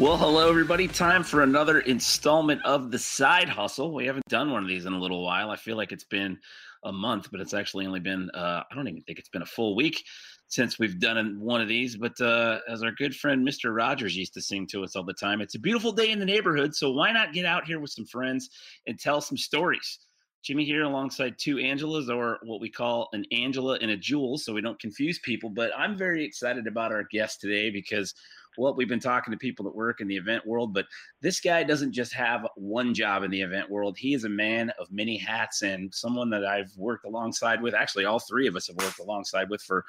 Well, hello, everybody. Time for another installment of the side hustle. We haven't done one of these in a little while. I feel like it's been a month, but it's actually only been, uh, I don't even think it's been a full week since we've done one of these. But uh, as our good friend Mr. Rogers used to sing to us all the time, it's a beautiful day in the neighborhood. So why not get out here with some friends and tell some stories? Jimmy here alongside two Angelas, or what we call an Angela and a Jules, so we don't confuse people. But I'm very excited about our guest today because well, we've been talking to people that work in the event world, but this guy doesn't just have one job in the event world. He is a man of many hats and someone that I've worked alongside with. Actually, all three of us have worked alongside with for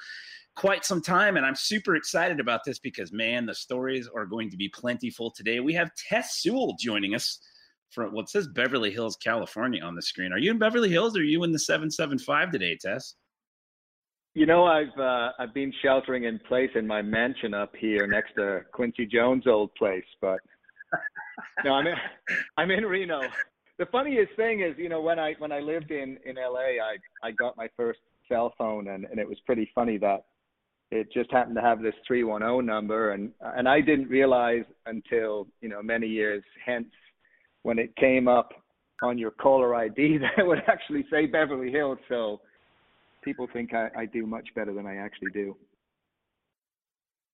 quite some time. And I'm super excited about this because, man, the stories are going to be plentiful today. We have Tes Sewell joining us from what says Beverly Hills, California on the screen. Are you in Beverly Hills or are you in the 775 today, Tes? You know, I've uh, I've been sheltering in place in my mansion up here next to Quincy Jones' old place, but no, I'm in, I'm in Reno. The funniest thing is, you know, when I when I lived in in LA, I I got my first cell phone, and and it was pretty funny that it just happened to have this 310 number, and and I didn't realize until you know many years hence when it came up on your caller ID that it would actually say Beverly Hills. So people think I, I do much better than I actually do.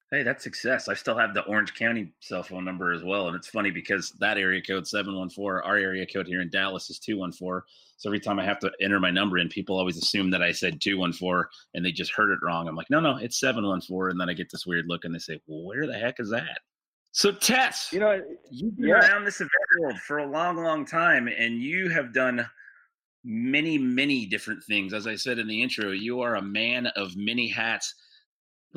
Hey, that's success. I still have the Orange County cell phone number as well. And it's funny because that area code 714, our area code here in Dallas is 214. So every time I have to enter my number in, people always assume that I said 214 and they just heard it wrong. I'm like, no, no, it's 714. And then I get this weird look and they say, well, where the heck is that? So Tes, you know, you've been yeah. around this event world for a long, long time and you have done many, many different things. As I said in the intro, you are a man of many hats.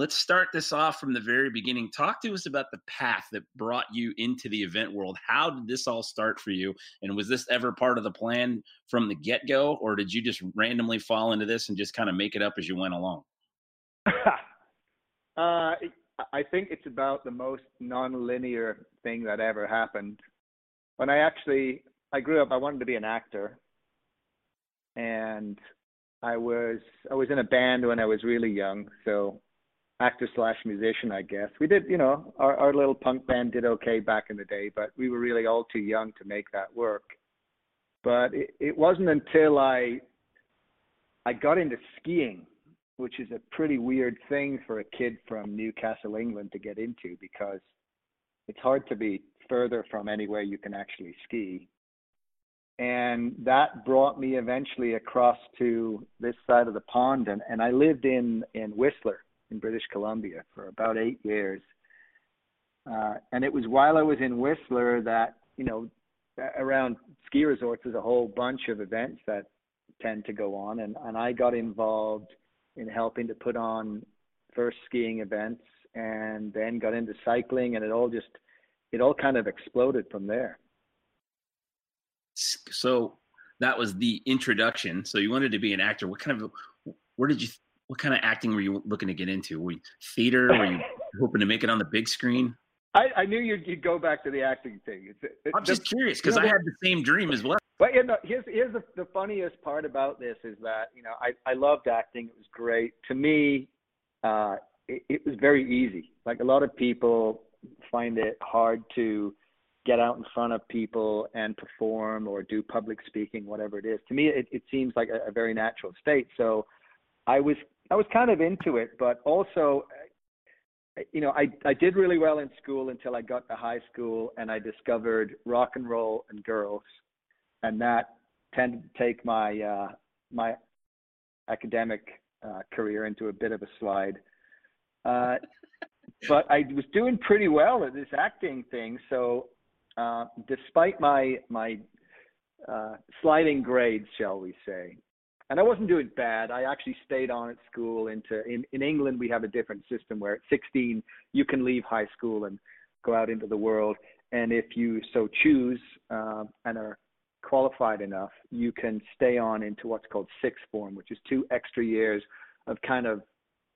Let's start this off from the very beginning. Talk to us about the path that brought you into the event world. How did this all start for you? And was this ever part of the plan from the get go, or did you just randomly fall into this and just kind of make it up as you went along? uh, I think it's about the most nonlinear thing that ever happened. When I actually I grew up, I wanted to be an actor, and I was I was in a band when I was really young, so actor slash musician, I guess. We did, you know, our our little punk band did okay back in the day, but we were really all too young to make that work. But it, it wasn't until I I got into skiing, which is a pretty weird thing for a kid from Newcastle, England to get into because it's hard to be further from anywhere you can actually ski and that brought me eventually across to this side of the pond and, and I lived in in Whistler in British Columbia for about 8 years uh, and it was while I was in Whistler that you know around ski resorts there's a whole bunch of events that tend to go on and and I got involved in helping to put on first skiing events and then got into cycling and it all just it all kind of exploded from there so that was the introduction. So you wanted to be an actor. What kind of where did you what kind of acting were you looking to get into? Were you theater? Were you hoping to make it on the big screen? I, I knew you'd, you'd, go back to the acting thing. It's, it, I'm just the, curious because you know, I had the same dream as well. But you know, here's here's the, the funniest part about this is that you know I I loved acting. It was great to me. Uh, it, it was very easy. Like a lot of people find it hard to get out in front of people and perform or do public speaking, whatever it is. To me, it, it seems like a, a very natural state. So I was I was kind of into it, but also, you know, I I did really well in school until I got to high school and I discovered rock and roll and girls, and that tended to take my uh, my academic uh, career into a bit of a slide. Uh, but I was doing pretty well at this acting thing, so uh, despite my my uh, sliding grades, shall we say, and I wasn't doing bad. I actually stayed on at school. Into in in England, we have a different system where at 16 you can leave high school and go out into the world, and if you so choose uh, and are qualified enough, you can stay on into what's called sixth form, which is two extra years of kind of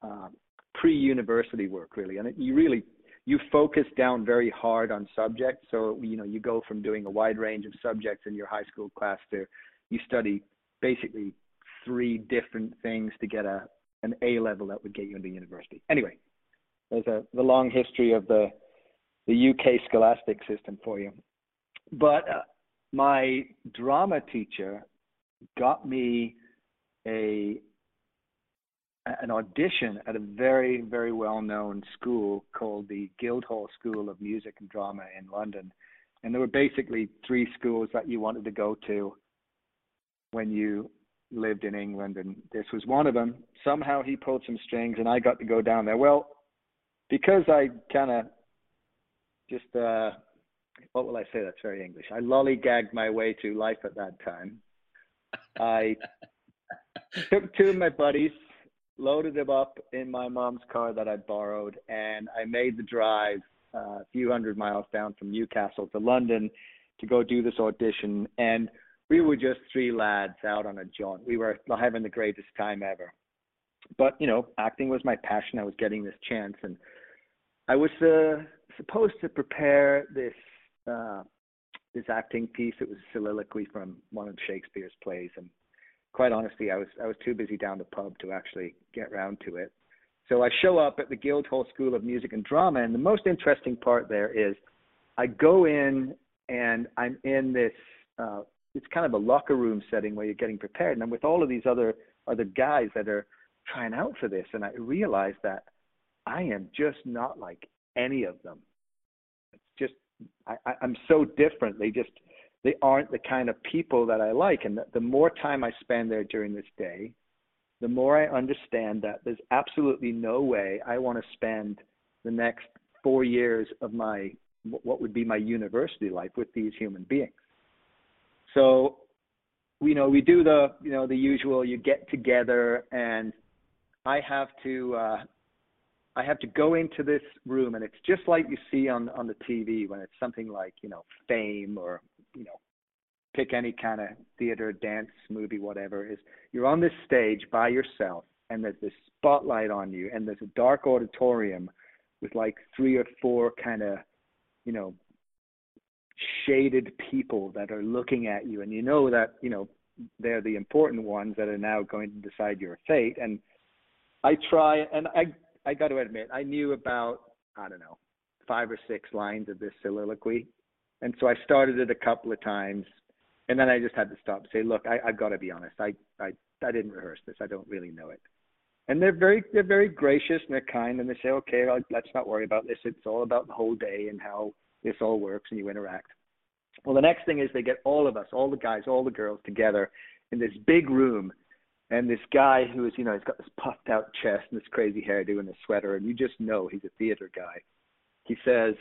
uh, pre-university work, really. And it, you really you focus down very hard on subjects. So you know you go from doing a wide range of subjects in your high school class to you study basically three different things to get a an A level that would get you into university. Anyway, there's a the long history of the the UK scholastic system for you. But uh, my drama teacher got me a an audition at a very very well known school called the Guildhall School of Music and Drama in London, and there were basically three schools that you wanted to go to when you lived in England, and this was one of them. Somehow he pulled some strings, and I got to go down there. Well, because I kind of just uh, what will I say? That's very English. I lollygagged my way through life at that time. I took two of my buddies, loaded them up in my mom's car that I borrowed, and I made the drive uh, a few hundred miles down from Newcastle to London to go do this audition. And we were just three lads out on a jaunt. We were having the greatest time ever. But you know, acting was my passion. I was getting this chance, and I was uh, supposed to prepare this uh, this acting piece. It was a soliloquy from one of Shakespeare's plays, and quite honestly, I was I was too busy down the pub to actually get round to it. So I show up at the Guildhall School of Music and Drama, and the most interesting part there is I go in and I'm in this. Uh, it's kind of a locker room setting where you're getting prepared, and I'm with all of these other other guys that are trying out for this, and I realize that I am just not like any of them. It's just I, I, I'm so different. They just they aren't the kind of people that I like. And the, the more time I spend there during this day, the more I understand that there's absolutely no way I want to spend the next four years of my what would be my university life with these human beings. So, you know, we do the you know the usual. You get together, and I have to uh, I have to go into this room, and it's just like you see on on the TV when it's something like you know Fame or you know pick any kind of theater, dance, movie, whatever. Is you're on this stage by yourself, and there's this spotlight on you, and there's a dark auditorium with like three or four kind of you know shaded people that are looking at you, and you know that you know they're the important ones that are now going to decide your fate and I try and I I got to admit, I knew about, I don't know, five or six lines of this soliloquy. And so I started it a couple of times and then I just had to stop and say, look, I, I've got to be honest. I, I, I didn't rehearse this. I don't really know it. And they're very, they're very gracious and they're kind and they say, okay, let's not worry about this. It's all about the whole day and how this all works and you interact. Well, the next thing is they get all of us, all the guys, all the girls together in this big room and this guy who is, you know, he's got this puffed out chest and this crazy hairdo and this sweater, and you just know he's a theater guy. He says,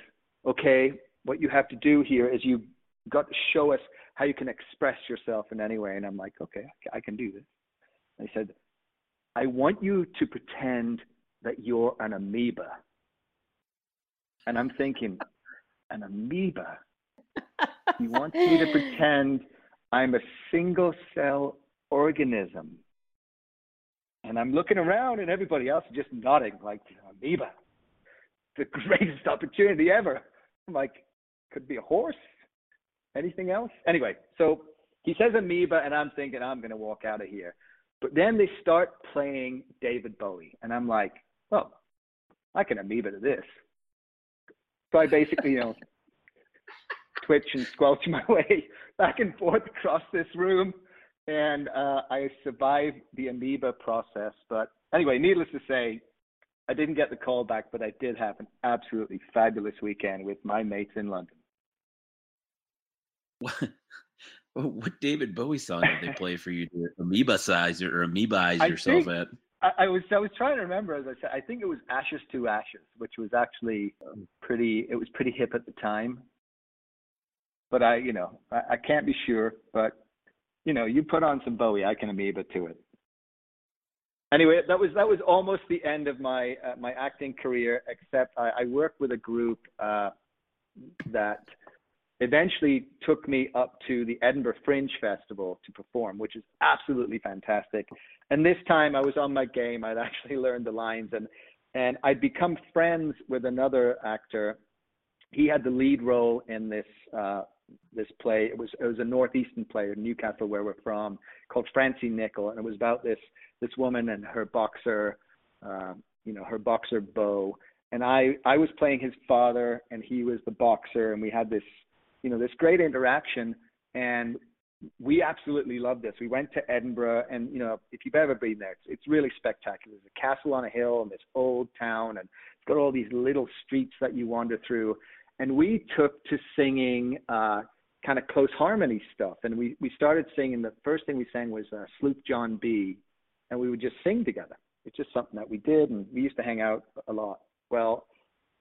"Okay, what you have to do here is you got to show us how you can express yourself in any way." And I'm like, "Okay, I can do this." And he said, "I want you to pretend that you're an amoeba." And I'm thinking, an amoeba? He wants me to pretend I'm a single cell organism and I'm looking around and everybody else is just nodding like amoeba. The greatest opportunity ever. I'm like, could be a horse. Anything else? Anyway, so he says amoeba and I'm thinking I'm gonna walk out of here. But then they start playing David Bowie and I'm like, well, I can amoeba to this. So I basically, you know, twitch and squelch my way back and forth across this room and uh, I survived the amoeba process. But anyway, needless to say, I didn't get the call back, but I did have an absolutely fabulous weekend with my mates in London. What, what David Bowie song did they play for you to amoeba size or amoebaize yourself think, at? I, I, was I was trying to remember as I said I think it was Ashes to Ashes, which was actually pretty it was pretty hip at the time. But I you know I, I can't be sure, but you know, you put on some Bowie, I can amoeba to it. Anyway, that was that was almost the end of my uh, my acting career. Except I, I worked with a group uh, that eventually took me up to the Edinburgh Fringe Festival to perform, which is absolutely fantastic. And this time I was on my game. I'd actually learned the lines, and and I'd become friends with another actor. He had the lead role in this uh, this play. It was it was a northeastern play in Newcastle, where we're from, called Francie Nichol, and it was about this this woman and her boxer, uh, you know, her boxer beau. And I I was playing his father, and he was the boxer, and we had this, you know, this great interaction. And we absolutely love this. We went to Edinburgh, and you know, if you've ever been there, it's, it's really spectacular. There's a castle on a hill and this old town, and it's got all these little streets that you wander through. And we took to singing uh, kind of close harmony stuff, and we we started singing. The first thing we sang was uh, Sloop John B, and we would just sing together. It's just something that we did, and we used to hang out a lot. Well,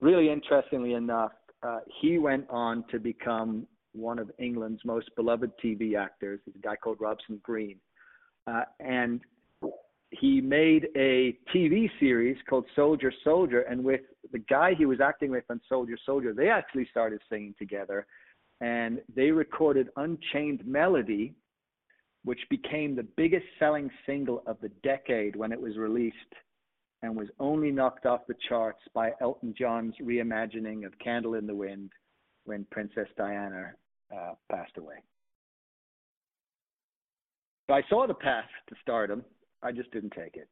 really interestingly enough, uh, he went on to become one of England's most beloved TV actors. He's a guy called Robson Green. Uh, and he made a TV series called Soldier Soldier. And with the guy he was acting with on Soldier Soldier, they actually started singing together. And they recorded Unchained Melody, which became the biggest selling single of the decade when it was released and was only knocked off the charts by Elton John's reimagining of Candle in the Wind when Princess Diana uh, passed away. So I saw the path to stardom. I just didn't take it.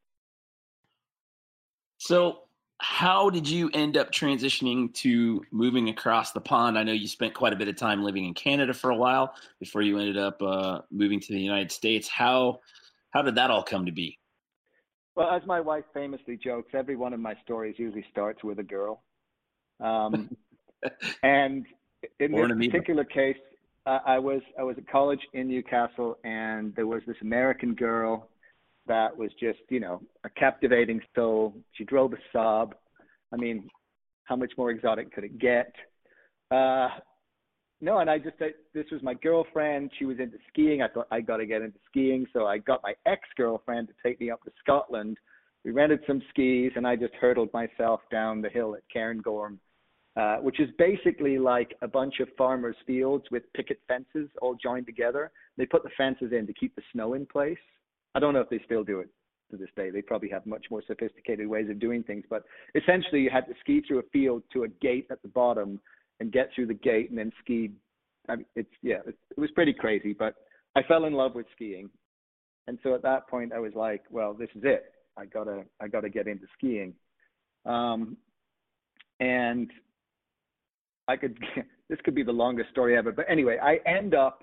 So, how did you end up transitioning to moving across the pond? I know you spent quite a bit of time living in Canada for a while before you ended up uh, moving to the United States. How how did that all come to be? Well, as my wife famously jokes, every one of my stories usually starts with a girl. Um, and in this particular case, I was I was at college in Newcastle, and there was this American girl that was just you know a captivating soul. She drove a Saab. I mean, how much more exotic could it get? Uh, no, and I just this was my girlfriend. She was into skiing. I thought I got to get into skiing, so I got my ex-girlfriend to take me up to Scotland. We rented some skis, and I just hurtled myself down the hill at Cairngorm uh, which is basically like a bunch of farmers' fields with picket fences all joined together. They put the fences in to keep the snow in place. I don't know if they still do it to this day. They probably have much more sophisticated ways of doing things, but essentially you had to ski through a field to a gate at the bottom and get through the gate and then ski. I mean, it's yeah, it, it was pretty crazy, but I fell in love with skiing, and so at that point I was like, well, this is it. I gotta I gotta get into skiing. Um, and I could this could be the longest story ever. But anyway, I end up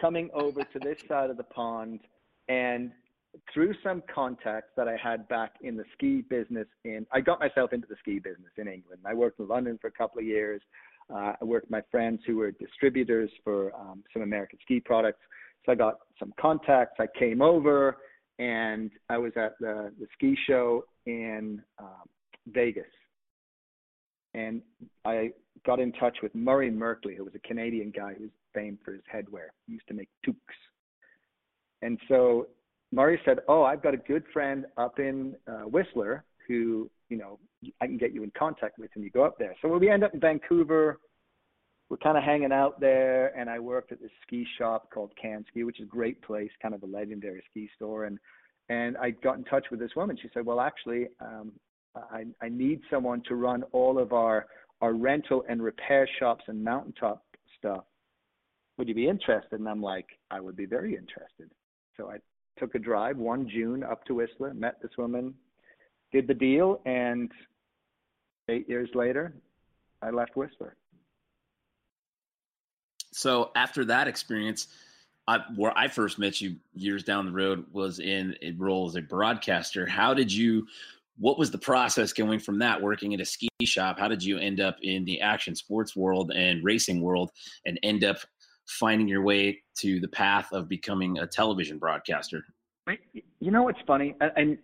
coming over to this side of the pond and through some contacts that I had back in the ski business in I got myself into the ski business in England. I worked in London for a couple of years. Uh, I worked with my friends who were distributors for um, some American ski products. So I got some contacts. I came over and I was at the, the ski show in um, Vegas. And I got in touch with Murray Merkley, who was a Canadian guy who's famed for his headwear. He used to make toques. And so Murray said, "Oh, I've got a good friend up in uh, Whistler who, you know, I can get you in contact with, and you go up there." So we end up in Vancouver. We're kind of hanging out there, and I worked at this ski shop called Can Ski, which is a great place, kind of a legendary ski store. And and I got in touch with this woman. She said, "Well, actually, um, I, I need someone to run all of our our rental and repair shops and mountaintop stuff. Would you be interested? And I'm like, I would be very interested. So I took a drive one June up to Whistler, met this woman, did the deal, and eight years later, I left Whistler. So after that experience, I, where I first met you years down the road was in a role as a broadcaster. How did you what was the process going from that working at a ski shop how did you end up in the action sports world and racing world and end up finding your way to the path of becoming a television broadcaster you know what's funny and,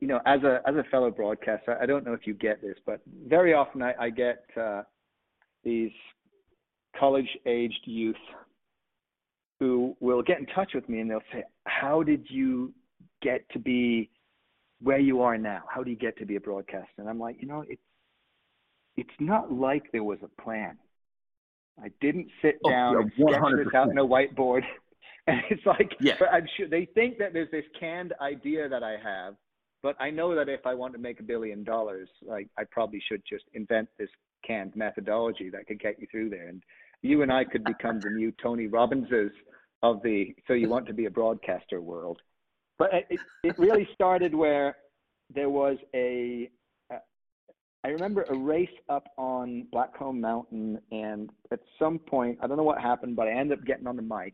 you know as a as a fellow broadcaster i don't know if you get this but very often i, I get uh, these college aged youth who will get in touch with me and they'll say how did you get to be where you are now. How do you get to be a broadcaster? And I'm like, you know, it's it's not like there was a plan. I didn't sit oh, down oh, and sketch this out in a whiteboard. And it's like, yeah. but I'm sure they think that there's this canned idea that I have, but I know that if I want to make a billion dollars, like I probably should just invent this canned methodology that could get you through there. And you and I could become the new Tony Robbinses of the so you want to be a broadcaster world. But it, it really started where there was a I remember a race up on Blackcomb Mountain, and at some point, I don't know what happened, but I ended up getting on the mic.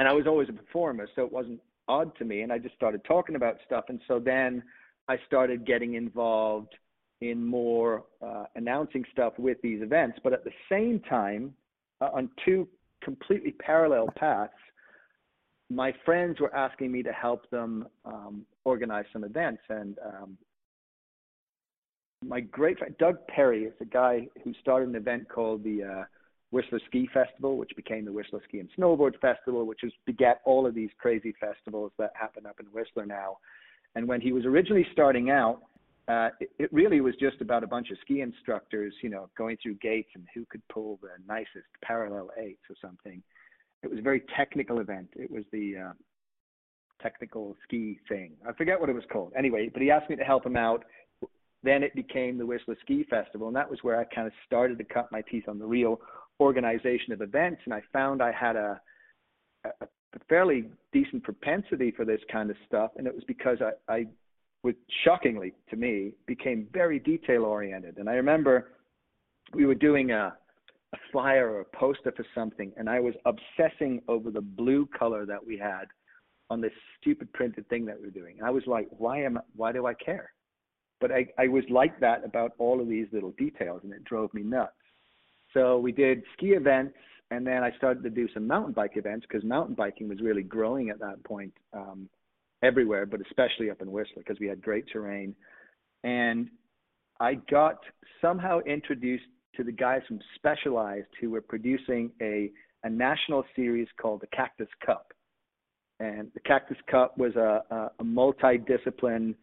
And I was always a performer, so it wasn't odd to me. And I just started talking about stuff. And so then I started getting involved in more uh, announcing stuff with these events. But at the same time, uh, on two completely parallel paths, my friends were asking me to help them um, organize some events. And um, my great friend Doug Perry is a guy who started an event called the uh, Whistler Ski Festival, which became the Whistler Ski and Snowboard Festival, which has begat all of these crazy festivals that happen up in Whistler now. And when he was originally starting out, uh, it, it really was just about a bunch of ski instructors, you know, going through gates and who could pull the nicest parallel eights or something. It was a very technical event. It was the uh, technical ski thing. I forget what it was called. Anyway, but he asked me to help him out then it became the Whistler Ski Festival, and that was where I kind of started to cut my teeth on the real organization of events. And I found I had a, a, a fairly decent propensity for this kind of stuff, and it was because I, I would shockingly to me became very detail oriented. And I remember we were doing a, a flyer or a poster for something, and I was obsessing over the blue color that we had on this stupid printed thing that we were doing. And I was like, why am why do I care? But I, I was like that about all of these little details, and it drove me nuts. So we did ski events, and then I started to do some mountain bike events because mountain biking was really growing at that point um, everywhere, but especially up in Whistler because we had great terrain. And I got somehow introduced to the guys from Specialized who were producing a, a national series called the Cactus Cup. And the Cactus Cup was a, a, a multi-discipline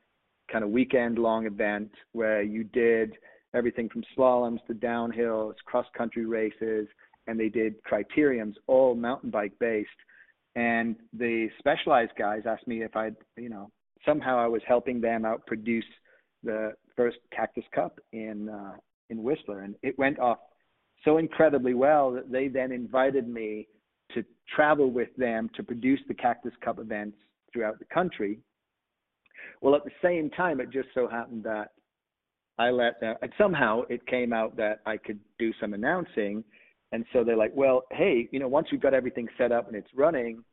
kind of weekend long event where you did everything from slaloms to downhills, cross country races, and they did criteriums, all mountain bike based. And the specialized guys asked me if I'd, you know, somehow I was helping them out produce the first Cactus Cup in uh, in Whistler, and it went off so incredibly well that they then invited me to travel with them to produce the Cactus Cup events throughout the country. Well, at the same time, it just so happened that I let and somehow it came out that I could do some announcing. And so they're like, well, hey, you know, once we've got everything set up and it's running,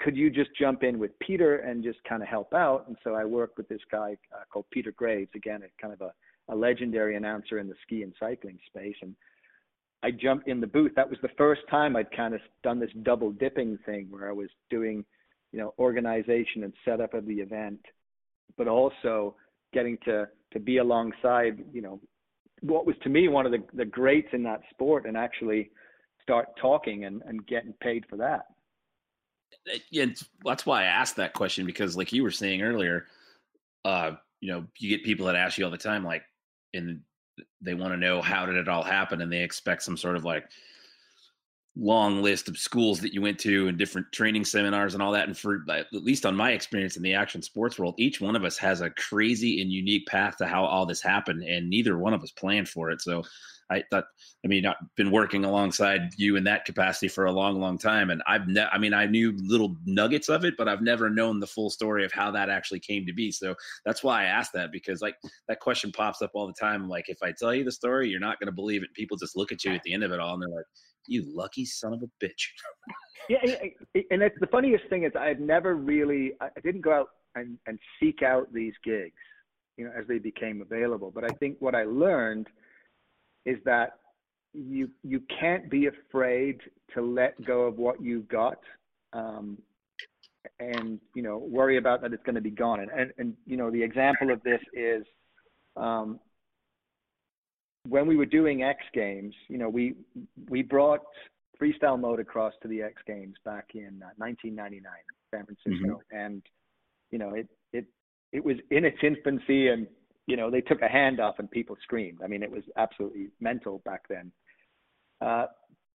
could you just jump in with Peter and just kind of help out? And so I worked with this guy uh, called Peter Graves, again, a kind of a, a legendary announcer in the ski and cycling space. And I jumped in the booth. That was the first time I'd kind of done this double dipping thing where I was doing, you know, organization and setup of the event but also getting to to be alongside, you know, what was to me one of the, the greats in that sport and actually start talking and, and getting paid for that. Yeah, that's why I asked that question because, like you were saying earlier, uh, you know, you get people that ask you all the time, like, and they want to know how did it all happen, and they expect some sort of like long list of schools that you went to and different training seminars and all that. And for at least on my experience in the action sports world, each one of us has a crazy and unique path to how all this happened, and neither one of us planned for it. So I thought, I mean, I've been working alongside you in that capacity for a long, long time, and I've, ne- I mean, I knew little nuggets of it, but I've never known the full story of how that actually came to be. So that's why I asked that because like that question pops up all the time. Like, if I tell you the story, you're not going to believe it. People just look at you at the end of it all, and they're like, you lucky son of a bitch. yeah, and it's the funniest thing is I've never really I didn't go out and, and seek out these gigs, you know, as they became available. But I think what I learned is that you you can't be afraid to let go of what you've got, um, and you know worry about that it's going to be gone. And, and and you know the example of this is um, when we were doing X Games, you know, we we brought freestyle motocross to the X Games back in uh, 1999, San Francisco, mm-hmm. and you know, it it it was in its infancy, and you know, they took a hand off and people screamed. I mean, it was absolutely mental back then. Uh,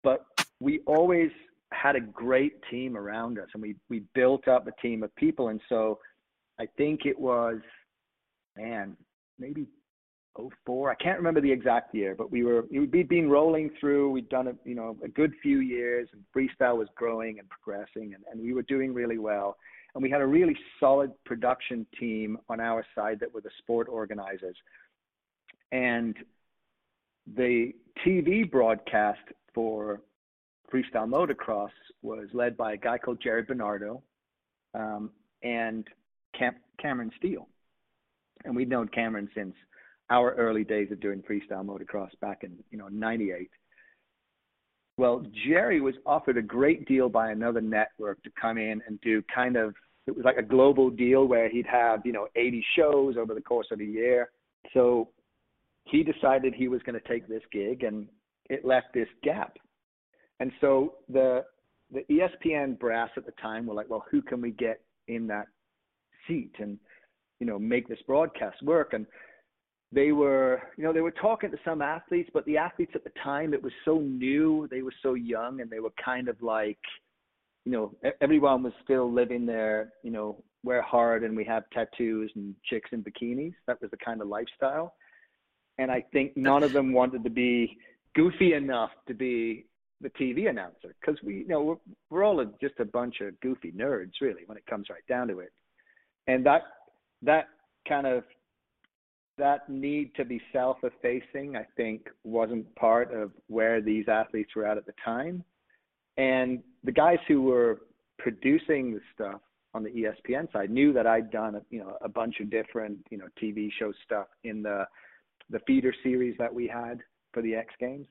but we always had a great team around us, and we we built up a team of people, and so I think it was, man, maybe 04. I can't remember the exact year, but we were we'd been rolling through. We'd done it, you know, a good few years, and freestyle was growing and progressing, and, and we were doing really well. And we had a really solid production team on our side that were the sport organizers. And the TV broadcast for freestyle motocross was led by a guy called Jared Bernardo um, and Cam- Cameron Steele. And we'd known Cameron since our early days of doing freestyle motocross back in you know 98 well jerry was offered a great deal by another network to come in and do kind of it was like a global deal where he'd have you know 80 shows over the course of a year. So he decided he was going to take this gig and it left this gap. And so the the espn brass at the time were like well who can we get in that seat and you know make this broadcast work? And they were you know they were talking to some athletes but the athletes at the time it was so new they were so young and they were kind of like you know everyone was still living their you know wear hard and we have tattoos and chicks in bikinis. That was the kind of lifestyle. And i think none of them wanted to be goofy enough to be the tv announcer because we you know we're, we're all a, just a bunch of goofy nerds really when it comes right down to it. And that that kind of that need to be self-effacing, I think, wasn't part of where these athletes were at at the time. And the guys who were producing the stuff on the ESPN side knew that I'd done, a, you know, a bunch of different, you know, TV show stuff in the the feeder series that we had for the X Games.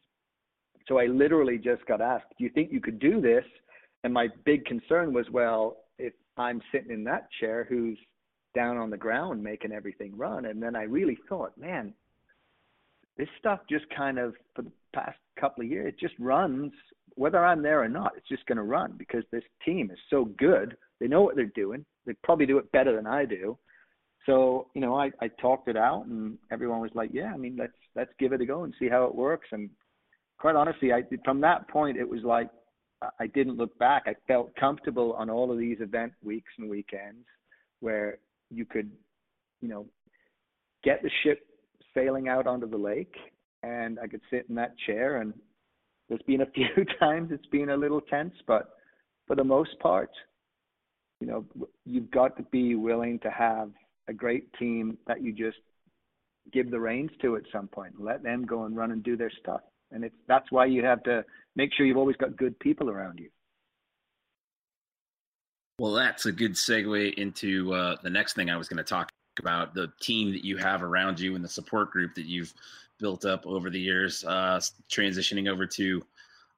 So I literally just got asked, "Do you think you could do this?" And my big concern was, well, if I'm sitting in that chair, who's down on the ground making everything run. And then I really thought, man, this stuff just kind of for the past couple of years, it just runs whether I'm there or not. It's just going to run because this team is so good. They know what they're doing. They probably do it better than I do. So you know, I I talked it out, and everyone was like, yeah, I mean, let's let's give it a go and see how it works. And quite honestly, I from that point, it was like I didn't look back. I felt comfortable on all of these event weeks and weekends where you could, you know, get the ship sailing out onto the lake, and I could sit in that chair. And there's been a few times it's been a little tense, but for the most part, you know, you've got to be willing to have a great team that you just give the reins to at some point let them go and run and do their stuff. And it's that's why you have to make sure you've always got good people around you. Well, that's a good segue into uh, the next thing I was going to talk about the team that you have around you and the support group that you've built up over the years, uh, transitioning over to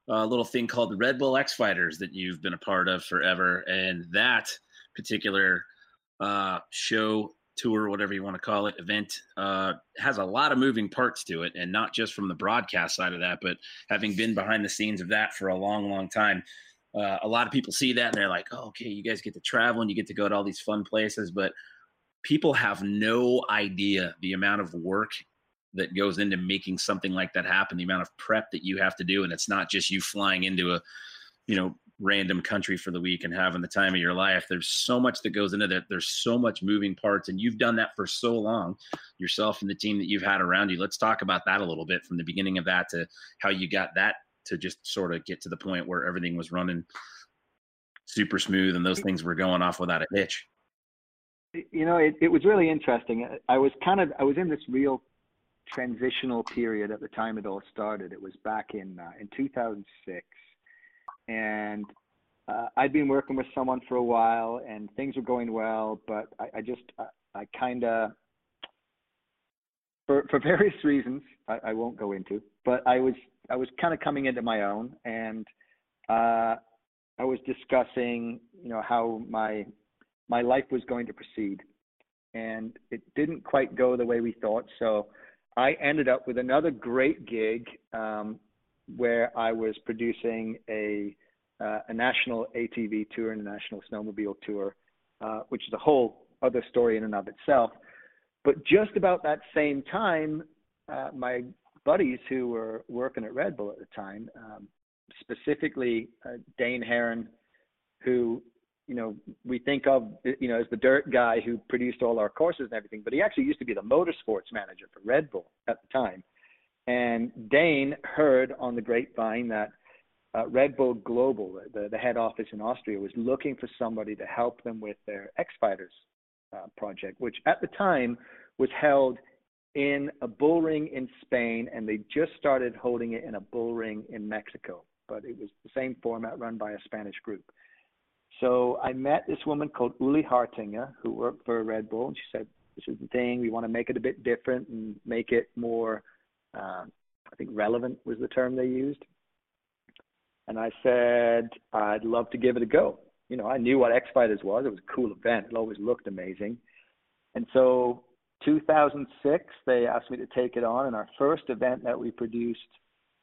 a little thing called the Red Bull X Fighters that you've been a part of forever. And that particular uh, show, tour, whatever you want to call it, event uh, has a lot of moving parts to it. And not just from the broadcast side of that, but having been behind the scenes of that for a long, long time uh, a lot of people see that and they're like, oh, okay, you guys get to travel and you get to go to all these fun places. But people have no idea the amount of work that goes into making something like that happen, the amount of prep that you have to do. And it's not just you flying into a, you know, random country for the week and having the time of your life. There's so much that goes into that. There's so much moving parts, and you've done that for so long yourself and the team that you've had around you. Let's talk about that a little bit from the beginning of that to how you got that to just sort of get to the point where everything was running super smooth and those things were going off without a hitch. You know, it, it was really interesting. I was kind of I was in this real transitional period at the time it all started. It was back in uh, in 2006, and uh, I'd been working with someone for a while, and things were going well, but I, I just I, I kind of for for various reasons I, I won't go into, but I was I was kind of coming into my own, and uh, I was discussing, you know, how my my life was going to proceed, and it didn't quite go the way we thought. So I ended up with another great gig um, where I was producing a uh, a national ATV tour and a national snowmobile tour, uh, which is a whole other story in and of itself. But just about that same time, uh, my buddies who were working at Red Bull at the time, um, specifically uh, Dane Herron, who you know, we think of, you know, as the dirt guy who produced all our courses and everything, but he actually used to be the motorsports manager for Red Bull at the time. And Dane heard on the grapevine that uh, Red Bull Global, the, the head office in Austria, was looking for somebody to help them with their X Fighters uh, project, which at the time was held in a bull ring in Spain, and they just started holding it in a bull ring in Mexico. But it was the same format run by a Spanish group. So I met this woman called Uli Hartinger who worked for Red Bull, and she said, "This is the thing. We want to make it a bit different and make it more, uh, I think, relevant was the term they used." And I said, "I'd love to give it a go." You know, I knew what X Fighters was. It was a cool event. It always looked amazing. And so 2006, they asked me to take it on, and our first event that we produced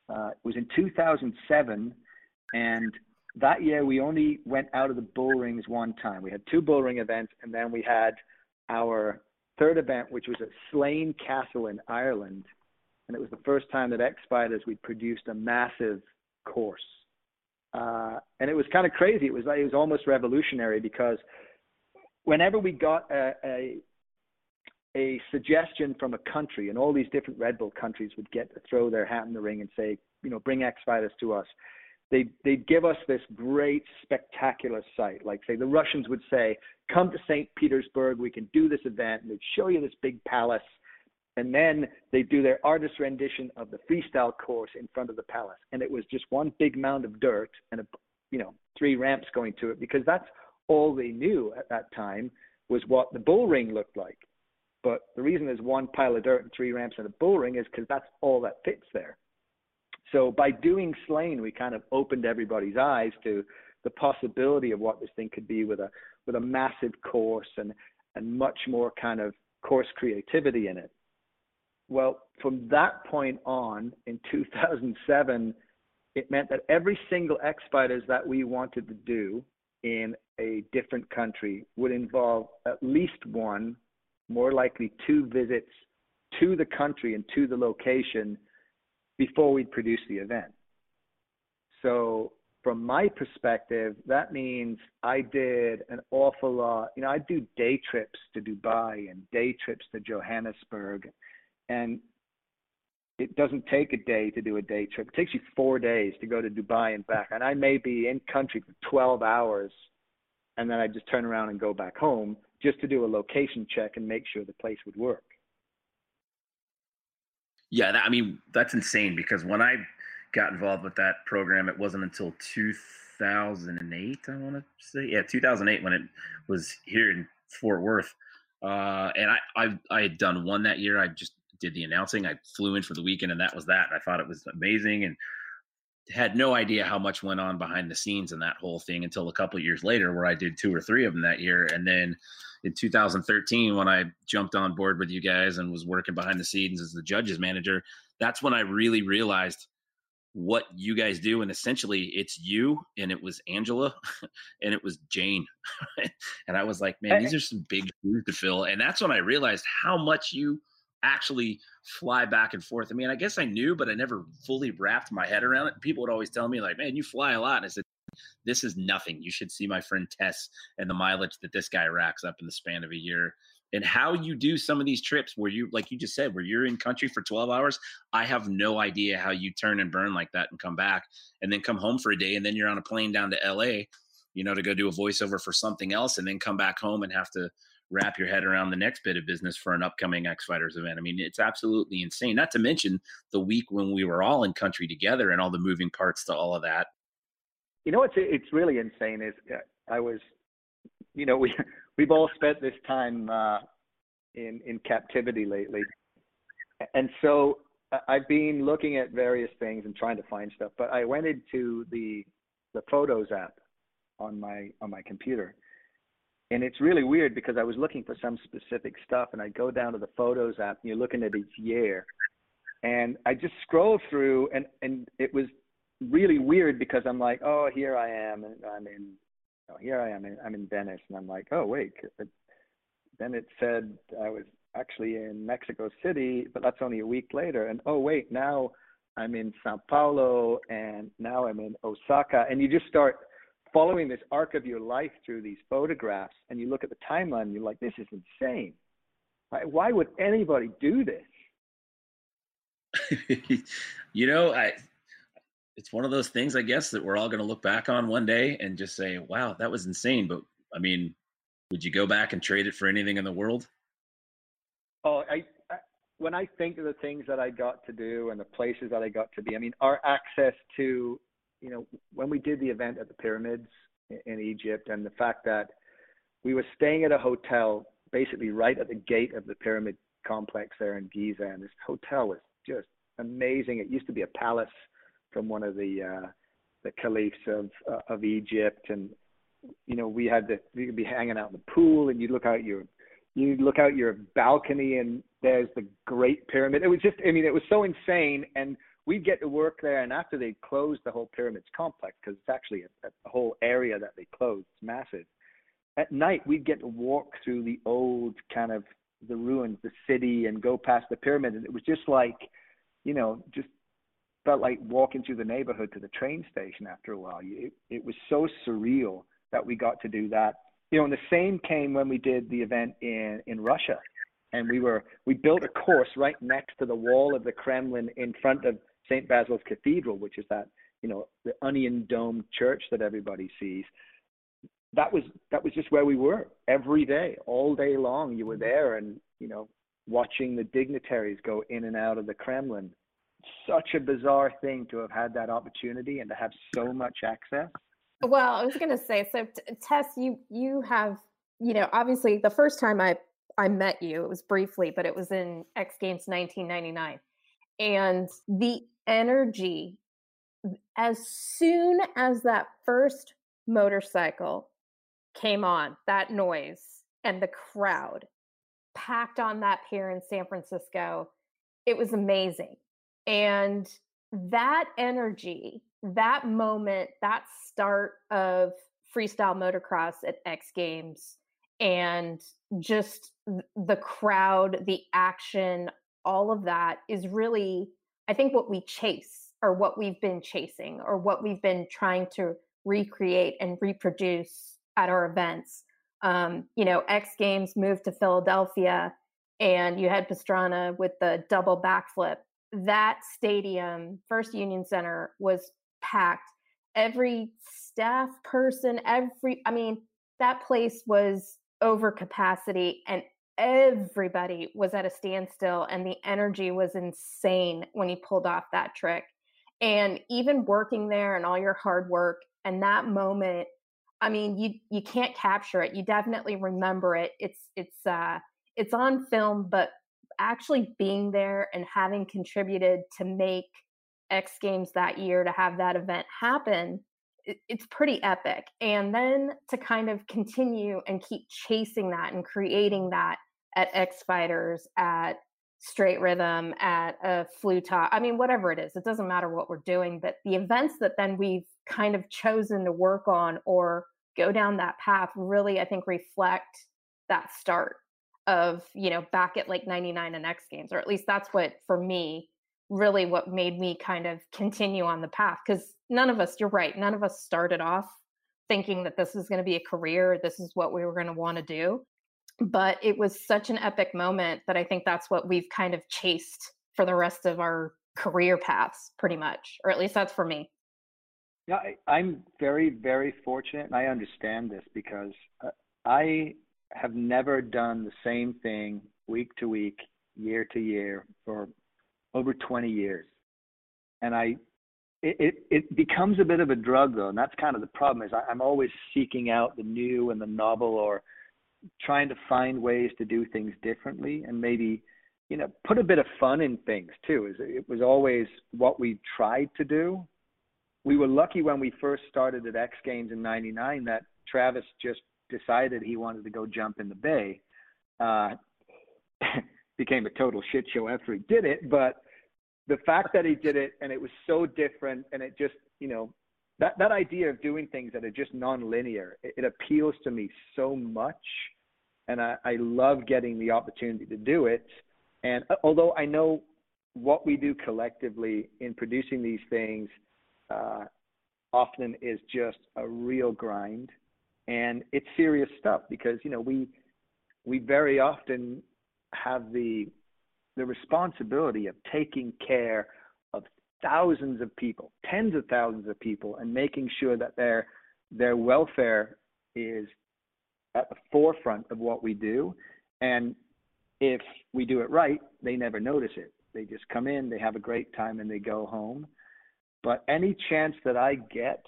uh, was in 2007, and that year we only went out of the bull rings one time. We had two bull ring events, and then we had our third event, which was at Slane Castle in Ireland, and it was the first time that X Fighters we produced a massive course, uh, and it was kind of crazy. It was like it was almost revolutionary because whenever we got a, a a suggestion from a country, and all these different Red Bull countries would get to throw their hat in the ring and say, you know, bring X Fighters to us. They'd, they'd give us this great, spectacular site. Like, say, the Russians would say, come to St. Petersburg, we can do this event, and they'd show you this big palace. And then they'd do their artist rendition of the freestyle course in front of the palace. And it was just one big mound of dirt and, a, you know, three ramps going to it because that's all they knew at that time was what the bull ring looked like. But the reason there's one pile of dirt and three ramps and a bull ring is because that's all that fits there. So by doing Slane, we kind of opened everybody's eyes to the possibility of what this thing could be with a with a massive course and and much more kind of course creativity in it. Well, from that point on, in 2007, it meant that every single X Fighters that we wanted to do in a different country would involve at least one more likely two visits to the country and to the location before we'd produce the event. So from my perspective, that means I did an awful lot. You know, I do day trips to Dubai and day trips to Johannesburg, and it doesn't take a day to do a day trip. It takes you four days to go to Dubai and back. And I may be in country for 12 hours, and then I just turn around and go back home just to do a location check and make sure the place would work. Yeah, that, I mean that's insane because when I got involved with that program, it wasn't until 2008. I want to say, yeah, 2008 when it was here in Fort Worth, uh, and I, I I had done one that year. I just did the announcing. I flew in for the weekend, and that was that. I thought it was amazing, and had no idea how much went on behind the scenes in that whole thing until a couple years later, where I did two or three of them that year, and then in 2013 when I jumped on board with you guys and was working behind the scenes as the judges manager. That's when I really realized what you guys do. And essentially it's you and it was Angela and it was Jane. And I was like man these are some big shoes to fill. And that's when I realized how much you actually fly back and forth. I mean I guess I knew but I never fully wrapped my head around it. People would always tell me like man you fly a lot. And I said this is nothing. You should see my friend Tes and the mileage that this guy racks up in the span of a year. And how you do some of these trips where you, like you just said, where you're in country for 12 hours. I have no idea how you turn and burn like that and come back and then come home for a day and then you're on a plane down to LA, you know, to go do a voiceover for something else and then come back home and have to wrap your head around the next bit of business for an upcoming X Fighters event. I mean, it's absolutely insane. Not to mention the week when we were all in country together and all the moving parts to all of that. You know what's it's really insane is uh, I was, you know, we we've all spent this time uh, in in captivity lately, and so I've been looking at various things and trying to find stuff. But I went into the the Photos app on my on my computer, and it's really weird because I was looking for some specific stuff, and I go down to the Photos app, and you're looking at each year, and I just scroll through, and and it was really weird because I'm like, oh, here I am, and I'm in, oh, here I am, I'm in Venice, and I'm like, oh, wait. Then it said I was actually in Mexico City, but that's only a week later, and oh, wait, now I'm in Sao Paulo, and now I'm in Osaka, and you just start following this arc of your life through these photographs, and you look at the timeline, and you're like, this is insane. Why would anybody do this? you know, I it's one of those things, I guess, that we're all going to look back on one day and just say, "Wow, that was insane." But I mean, would you go back and trade it for anything in the world? Oh, I, I when I think of the things that I got to do and the places that I got to be, I mean, our access to, you know, when we did the event at the pyramids in Egypt, and the fact that we were staying at a hotel basically right at the gate of the pyramid complex there in Giza, and this hotel was just amazing. It used to be a palace from one of the uh, the caliphs of uh, of Egypt, and you know we had the we could be hanging out in the pool, and you look out your you look out your balcony, and there's the Great Pyramid. It was just I mean it was so insane, and we'd get to work there, and after they closed the whole pyramids complex because it's actually a, a whole area that they closed, it's massive. At night, we'd get to walk through the old kind of the ruins, the city, and go past the pyramid, and it was just like, you know, just felt like walking through the neighborhood to the train station after a while. It, it was so surreal that we got to do that. You know, and the same came when we did the event in in Russia, and we were we built a course right next to the wall of the Kremlin in front of St. Basil's Cathedral, which is that you know the onion dome church that everybody sees. That was that was just where we were every day, all day long. You were there, and you know, watching the dignitaries go in and out of the Kremlin such a bizarre thing to have had that opportunity and to have so much access. Well, I was going to say, so Tes, you you have, you know, obviously the first time I I met you, it was briefly, but it was in X Games 1999, and the energy as soon as that first motorcycle came on, that noise and the crowd packed on that pier in San Francisco, it was amazing. And that energy, that moment, that start of freestyle motocross at X Games, and just the crowd, the action, all of that is really, I think, what we chase or what we've been chasing or what we've been trying to recreate and reproduce at our events. Um, you know, X Games moved to Philadelphia and you had Pastrana with the double backflip that stadium, First Union Center, was packed. Every staff person, every, I mean, that place was over capacity and everybody was at a standstill and the energy was insane when he pulled off that trick. And even working there and all your hard work and that moment, I mean, you you can't capture it. You definitely remember it. It's it's uh it's on film, but actually being there and having contributed to make X Games that year to have that event happen, it's pretty epic. And then to kind of continue and keep chasing that and creating that at X Fighters, at Straight Rhythm, at uh, a Flugtag, I mean, whatever it is, it doesn't matter what we're doing, but the events that then we've kind of chosen to work on or go down that path really, I think, reflect that start of you know back at like 99 and x games or at least that's what for me really what made me kind of continue on the path because none of us you're right none of us started off thinking that this was going to be a career this is what we were going to want to do but it was such an epic moment that i think that's what we've kind of chased for the rest of our career paths pretty much or at least that's for me. Yeah I, am very very fortunate and i understand this because uh, i have never done the same thing week to week, year to year for over 20 years. And I, it, it, it becomes a bit of a drug though. And that's kind of the problem is I, I'm always seeking out the new and the novel or trying to find ways to do things differently and maybe, you know, put a bit of fun in things too. Is It was always what we tried to do. We were lucky when we first started at X Games in 99 that Travis just decided he wanted to go jump in the bay. Uh, became a total shit show after he did it, but the fact that he did it and it was so different and it just, you know, that, that idea of doing things that are just nonlinear, it, it appeals to me so much. And I, I love getting the opportunity to do it. And uh, although I know what we do collectively in producing these things, uh, often is just a real grind and it's serious stuff because you know we we very often have the the responsibility of taking care of thousands of people tens of thousands of people and making sure that their their welfare is at the forefront of what we do. And if we do it right they never notice it. They just come in they have a great time and they go home. But any chance that I get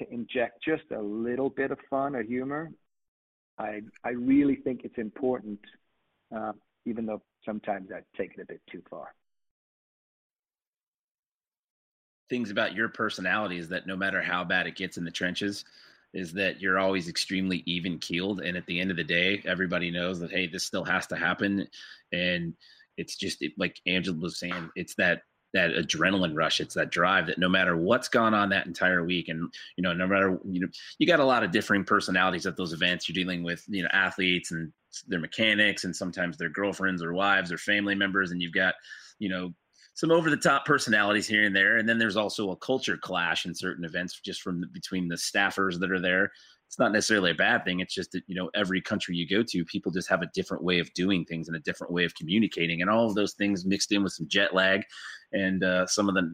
to inject just a little bit of fun or humor, I I really think it's important, uh, even though sometimes I take it a bit too far. Things about your personality is that no matter how bad it gets in the trenches, is that you're always extremely even keeled, and at the end of the day, everybody knows that hey, this still has to happen, and it's just it, like Angela was saying, it's that that adrenaline rush it's that drive that no matter what's gone on that entire week and you know no matter you know you got a lot of differing personalities at those events. You're dealing with you know athletes and their mechanics and sometimes their girlfriends or wives or family members and you've got you know some over the top personalities here and there. And then there's also a culture clash in certain events just from between the staffers that are there it's not necessarily a bad thing. It's just that, you know, every country you go to, people just have a different way of doing things and a different way of communicating. And all of those things mixed in with some jet lag and uh, some of the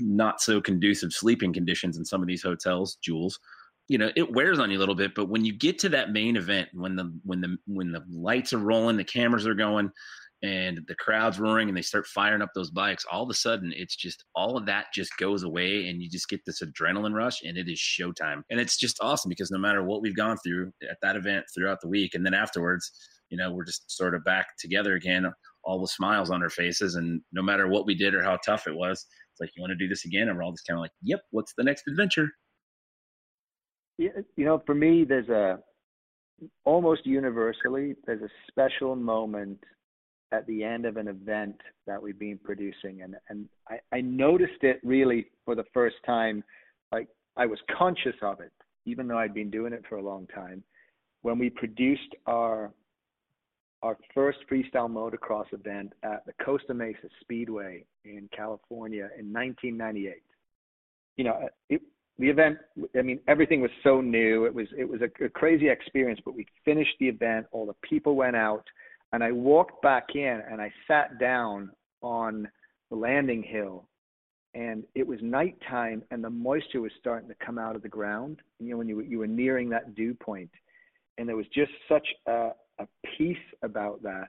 not so conducive sleeping conditions in some of these hotels, Jules. You know, it wears on you a little bit, but when you get to that main event, when the when the when the lights are rolling, the cameras are going, and the crowd's roaring and they start firing up those bikes, all of a sudden it's just all of that just goes away and you just get this adrenaline rush and it is showtime. And it's just awesome because no matter what we've gone through at that event throughout the week and then afterwards, you know, we're just sort of back together again, all with smiles on our faces. And no matter what we did or how tough it was, it's like, you want to do this again? And we're all just kind of like, yep, what's the next adventure? Yeah, uh, you know, for me, there's a almost universally, there's a special moment at the end of an event that we've been producing. And and I, I noticed it really for the first time like I was conscious of it even though I'd been doing it for a long time. When we produced our our first freestyle motocross event at the Costa Mesa Speedway in California in 1998 you know it, the event i mean everything was so new. It was it was a, a crazy experience but we finished the event all the people went out and I walked back in and I sat down on the landing hill and it was nighttime and the moisture was starting to come out of the ground. You know, when you, you were nearing that dew point and there was just such a, a peace about that.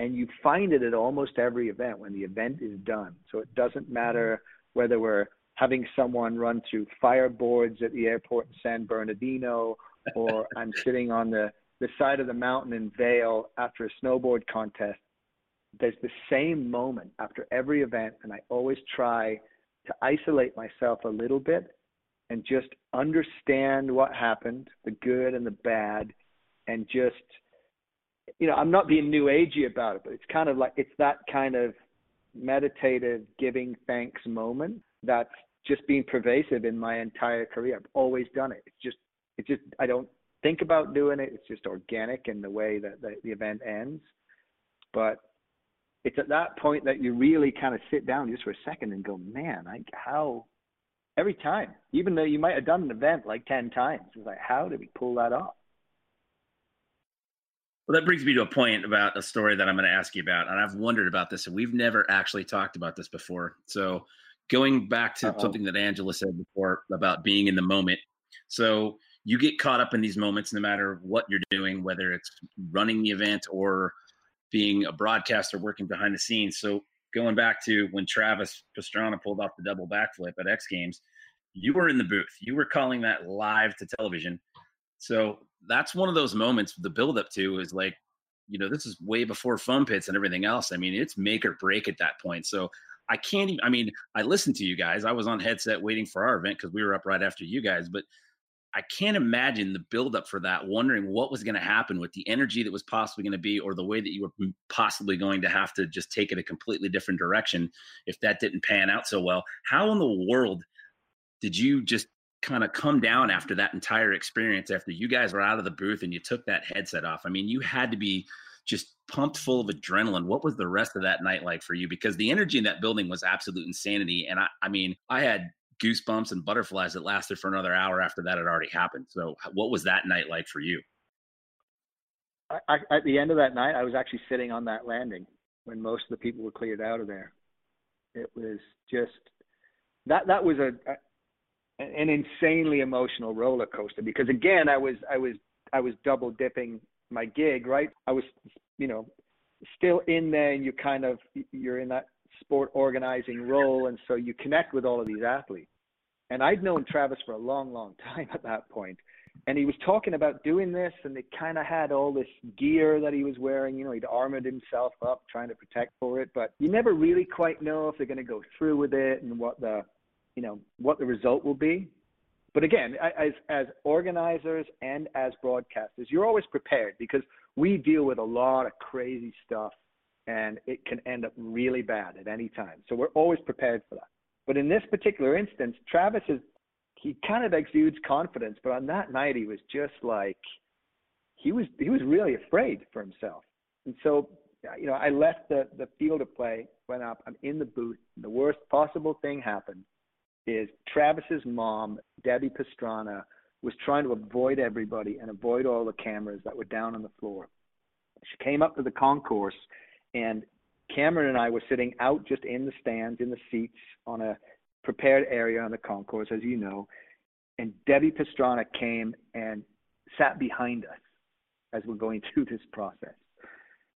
And you find it at almost every event when the event is done. So it doesn't matter whether we're having someone run through fireboards at the airport in San Bernardino or I'm sitting on the the side of the mountain in Vail after a snowboard contest, there's the same moment after every event, and I always try to isolate myself a little bit and just understand what happened, the good and the bad, and just you know, I'm not being new agey about it, but it's kind of like it's that kind of meditative giving thanks moment that's just being pervasive in my entire career. I've always done it. It's just it's just I don't think about doing it. It's just organic in the way that the, the event ends. But it's at that point that you really kind of sit down just for a second and go, man, like how every time, even though you might have done an event like 10 times, it's like, how did we pull that off? Well, that brings me to a point about a story that I'm going to ask you about. And I've wondered about this, and we've never actually talked about this before. So, going back to Uh-oh. something that Angela said before about being in the moment. So, you get caught up in these moments no matter what you're doing, whether it's running the event or being a broadcaster working behind the scenes. So going back to when Travis Pastrana pulled off the double backflip at X Games, you were in the booth. You were calling that live to television. So that's one of those moments the build up to is like, you know, this is way before foam pits and everything else. I mean, it's make or break at that point. So I can't even, I mean, I listened to you guys. I was on headset waiting for our event because we were up right after you guys, but I can't imagine the buildup for that, wondering what was going to happen with the energy that was possibly going to be, or the way that you were possibly going to have to just take it a completely different direction if that didn't pan out so well. How in the world did you just kind of come down after that entire experience, after you guys were out of the booth and you took that headset off? I mean, you had to be just pumped full of adrenaline. What was the rest of that night like for you? Because the energy in that building was absolute insanity. And I, I mean, I had goosebumps and butterflies that lasted for another hour after that had already happened. So, what was that night like for you? I, at the end of that night, I was actually sitting on that landing when most of the people were cleared out of there. It was just that that was a, a an insanely emotional roller coaster because again, I was I was I was double dipping my gig, right? I was you know still in there and you kind of you're in that sport organizing role and so you connect with all of these athletes. And i'd known travis for a long long time at that point. And he was talking about doing this and they kind of had all this gear that he was wearing. You know he'd armored himself up trying to protect for it but you never really quite know if they're going to go through with it and what the you know what the result will be. But again as as organizers and as broadcasters you're always prepared because we deal with a lot of crazy stuff and it can end up really bad at any time. So we're always prepared for that. But in this particular instance, Travis is he kind of exudes confidence, but on that night he was just like he was he was really afraid for himself. And so you know, I left the the field of play, went up, I'm in the booth. The worst possible thing happened is Travis's mom, Debbie Pastrana, was trying to avoid everybody and avoid all the cameras that were down on the floor. She came up to the concourse and Cameron and I were sitting out just in the stands, in the seats on a prepared area on the concourse, as you know. And Debbie Pastrana came and sat behind us as we're going through this process.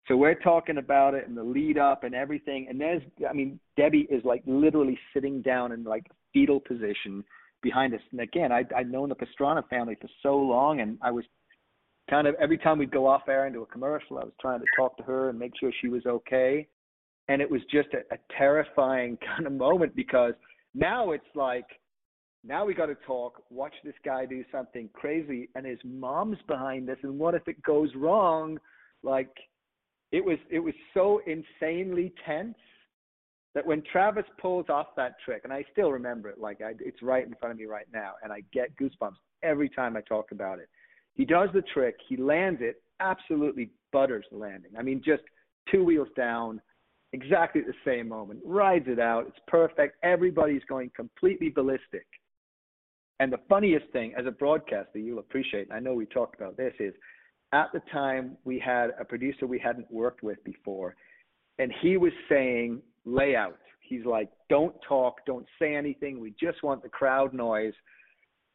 So we're talking about it and the lead up and everything. And there's, I mean, Debbie is like literally sitting down in like fetal position behind us. And again, I, I'd known the Pastrana family for so long, and I was kind of every time we'd go off air into a commercial, I was trying to talk to her and make sure she was okay. And it was just a, a terrifying kind of moment because now it's like, now we got to talk, watch this guy do something crazy, and his mom's behind us. And what if it goes wrong? Like, it was it was so insanely tense that when Travis pulls off that trick, and I still remember it, like I, it's right in front of me right now, and I get goosebumps every time I talk about it. He does the trick. He lands it. Absolutely butters the landing. I mean, just two wheels down, exactly at the same moment. Rides it out. It's perfect. Everybody's going completely ballistic. And the funniest thing, as a broadcaster, you'll appreciate, I know we talked about this, is at the time we had a producer we hadn't worked with before, and he was saying layout. He's like, don't talk, don't say anything. We just want the crowd noise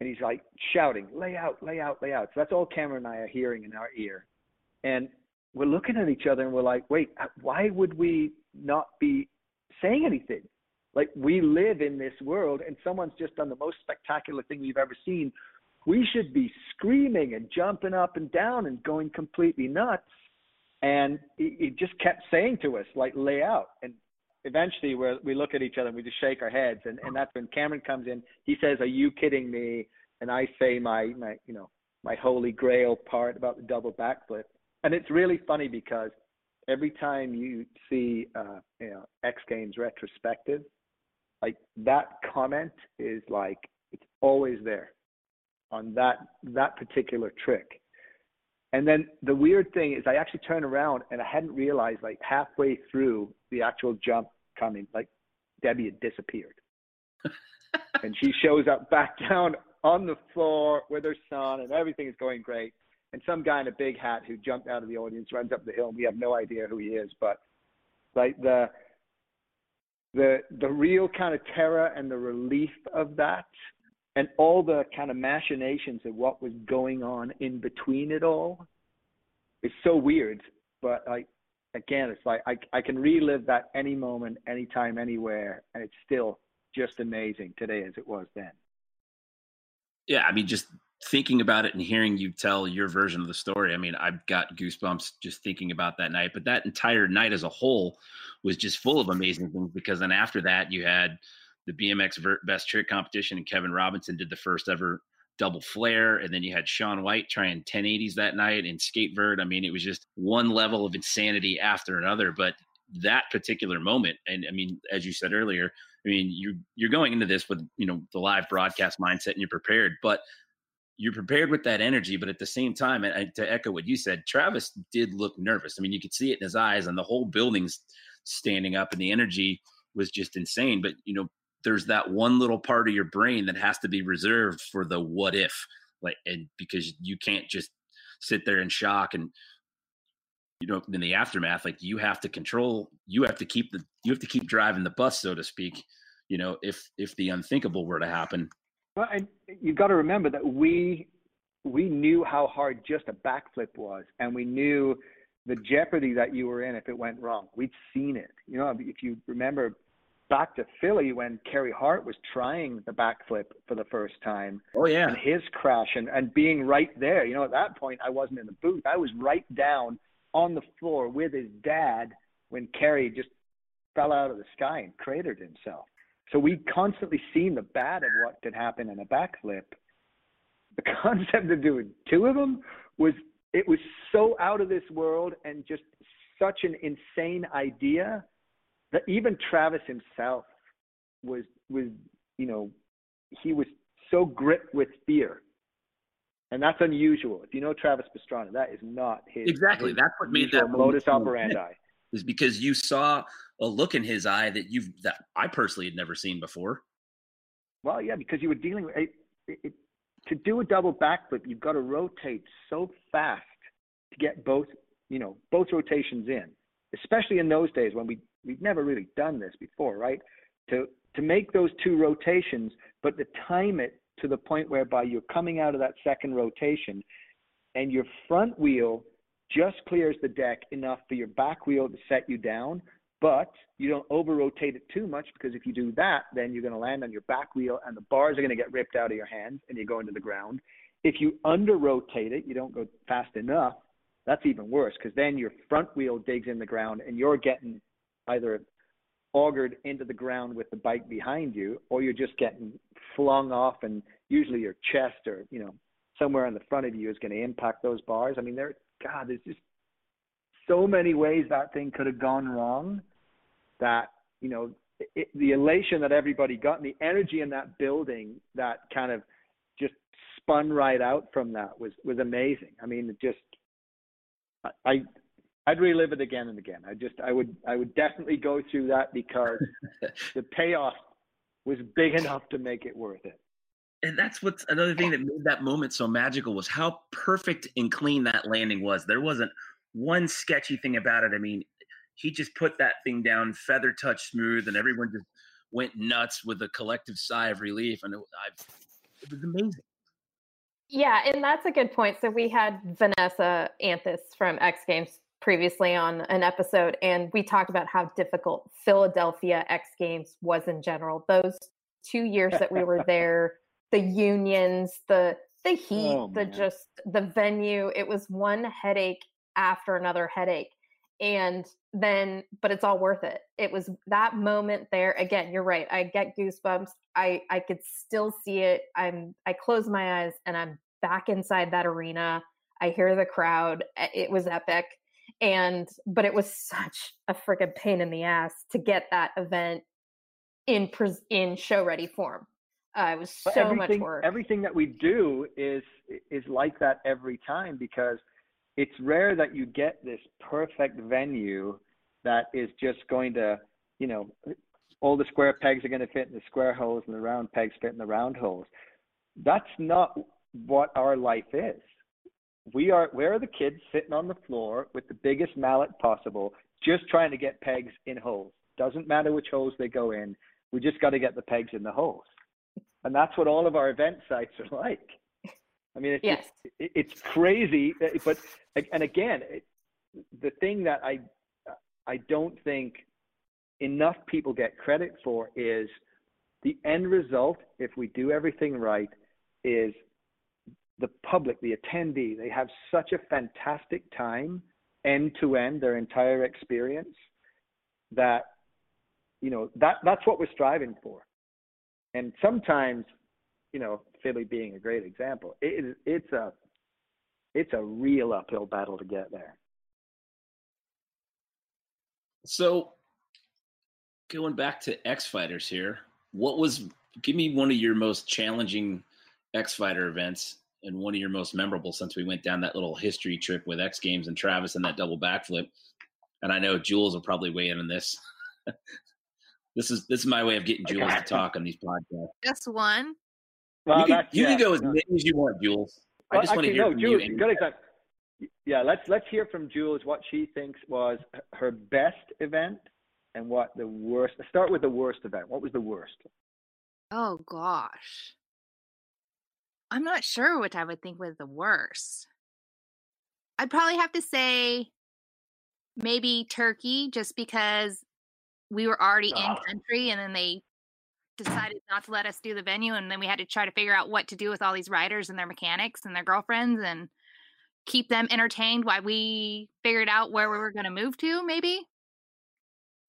and he's like shouting, lay out, lay out, lay out. So that's all Cameron and I are hearing in our ear. And we're looking at each other and we're like, wait, uh, why would we not be saying anything? Like we live in this world and someone's just done the most spectacular thing we've ever seen. We should be screaming and jumping up and down and going completely nuts. And he, he just kept saying to us, like, lay out. And eventually we we look at each other and we just shake our heads. And and that's when Cameron comes in. He says are you kidding me? And I say my my you know my holy grail part about the double backflip. And it's really funny because every time you see uh you know X Games retrospective like that comment is like it's always there on that that particular trick and then the weird thing is I actually turned around and I hadn't realized like halfway through the actual jump coming, like Debbie had disappeared. and she shows up back down on the floor with her son and everything is going great. And some guy in a big hat who jumped out of the audience runs up the hill and we have no idea who he is, but like the the the real kind of terror and the relief of that and all the kind of machinations of what was going on in between it all is so weird. But like again, it's like I I can relive that any moment, anytime, anywhere, and it's still just amazing today as it was then. Yeah, I mean, just thinking about it and hearing you tell your version of the story, I mean, I've got goosebumps just thinking about that night. But that entire night as a whole was just full of amazing things because then after that, you had the BMX Best Trick competition, and Kevin Robinson did the first ever double flair, and then you had Shaun White trying 1080s that night in skate vert. I mean, it was just one level of insanity after another. But that particular moment, and I mean, as you said earlier, I mean, you you're going into this with you know the live broadcast mindset, and you're prepared, but you're prepared with that energy, but at the same time, and to echo what you said, Travis did look nervous. I mean, you could see it in his eyes, and the whole building's standing up, and the energy was just insane. But you know, there's that one little part of your brain that has to be reserved for the what if, like, and because you can't just sit there in shock and you know in the aftermath like you have to control you have to keep the you have to keep driving the bus so to speak you know if if the unthinkable were to happen. Well and you've got to remember that we we knew how hard just a backflip was and we knew the jeopardy that you were in if it went wrong. We'd seen it. You know if you remember back to Philly when Carey Hart was trying the backflip for the first time. Oh yeah. And his crash and, and being right there. You know, at that point I wasn't in the booth. I was right down on the floor with his dad when Carey just fell out of the sky and cratered himself. So we constantly seen the bad of what could happen in a backflip. The concept of doing two of them was it was so out of this world and just such an insane idea that even Travis himself was was you know he was so gripped with fear and that's unusual. If you know Travis Pastrana, that is not his exactly. His that's what made that modus operandi. Is because you saw a look in his eye that you've that I personally had never seen before. Well, yeah, because you were dealing with it, it, to do a double backflip, you've got to rotate so fast to get both, you know, both rotations in. Especially in those days when we we've never really done this before, right? To to make those two rotations, but to time it to the point whereby you're coming out of that second rotation and your front wheel just clears the deck enough for your back wheel to set you down, but you don't over rotate it too much because if you do that, then you're going to land on your back wheel and the bars are going to get ripped out of your hands and you go into the ground. If you under rotate it, you don't go fast enough, that's even worse because then your front wheel digs in the ground and you're getting either augured into the ground with the bike behind you, or you're just getting flung off, and usually your chest or you know somewhere in the front of you is going to impact those bars. I mean, there, God, there's just so many ways that thing could have gone wrong. That you know, it, the elation that everybody got, and the energy in that building that kind of just spun right out from that was was amazing. I mean, just I I'd relive it again and again. I just I would I would definitely go through that because the payoff was big enough to make it worth it. And that's what's another thing that made that moment so magical was how perfect and clean that landing was. There wasn't one sketchy thing about it. I mean, he just put that thing down feather touch smooth and everyone just went nuts with a collective sigh of relief and it, I, it was amazing. Yeah, and that's a good point. So we had Vanessa Anthus from X Games previously on an episode, and we talked about how difficult Philadelphia X Games was in general. Those two years that we were there, the unions, the the heat, oh, the just the venue, it was one headache after another headache. And then, but it's all worth it. It was that moment there. Again, you're right. I get goosebumps. I I could still see it. I'm I close my eyes and I'm back inside that arena. I hear the crowd. It was epic and but it was such a freaking pain in the ass to get that event in pres in show ready form. Uh, it was so much work. Everything that we do is is like that every time because it's rare that you get this perfect venue that is just going to, you know, all the square pegs are going to fit in the square holes and the round pegs fit in the round holes. That's not what our life is we are where are the kids sitting on the floor with the biggest mallet possible, just trying to get pegs in holes. Doesn't matter which holes they go in. We just got to get the pegs in the holes, and that's what all of our event sites are like. I mean, it's yes. just, it's crazy, but and again, it, the thing that I I don't think enough people get credit for is the end result. If we do everything right, is the public, the attendee, they have such a fantastic time end to end, their entire experience, that you know that that's what we're striving for. And sometimes, you know, Philly being a great example, it, it's a it's a real uphill battle to get there. So, going back to X Fighters here, what was give me one of your most challenging X Fighter events and one of your most memorable since we went down that little history trip with X Games and Travis and that double backflip. And I know Jules will probably weigh in on this. This is this is my way of getting Jules okay. to talk on these podcasts. Just one. Well, you can, you yeah, can go as many as you want, Jules. Well, I just actually, want to hear no, from Jules, you. Good example. Yeah, let's let's hear from Jules what she thinks was her best event and what the worst. Start with the worst event. What was the worst? Oh gosh. I'm not sure which I would think was the worst. I'd probably have to say maybe Turkey just because we were already in ah. country and then they decided not to let us do the venue and then we had to try to figure out what to do with all these riders and their mechanics and their girlfriends and keep them entertained while we figured out where we were going to move to maybe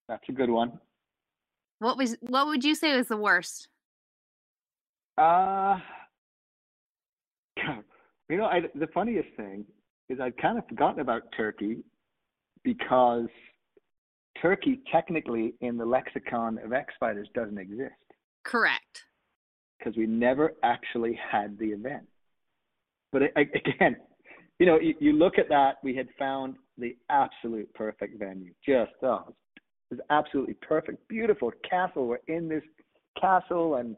that's a good one what was what would you say was the worst uh you know I, the funniest thing is i'd kind of forgotten about turkey because turkey technically in the lexicon of x fighters doesn't exist correct because we never actually had the event but it, again you know, you, you look at that, we had found the absolute perfect venue. Just, oh, it was absolutely perfect. Beautiful castle. We're in this castle and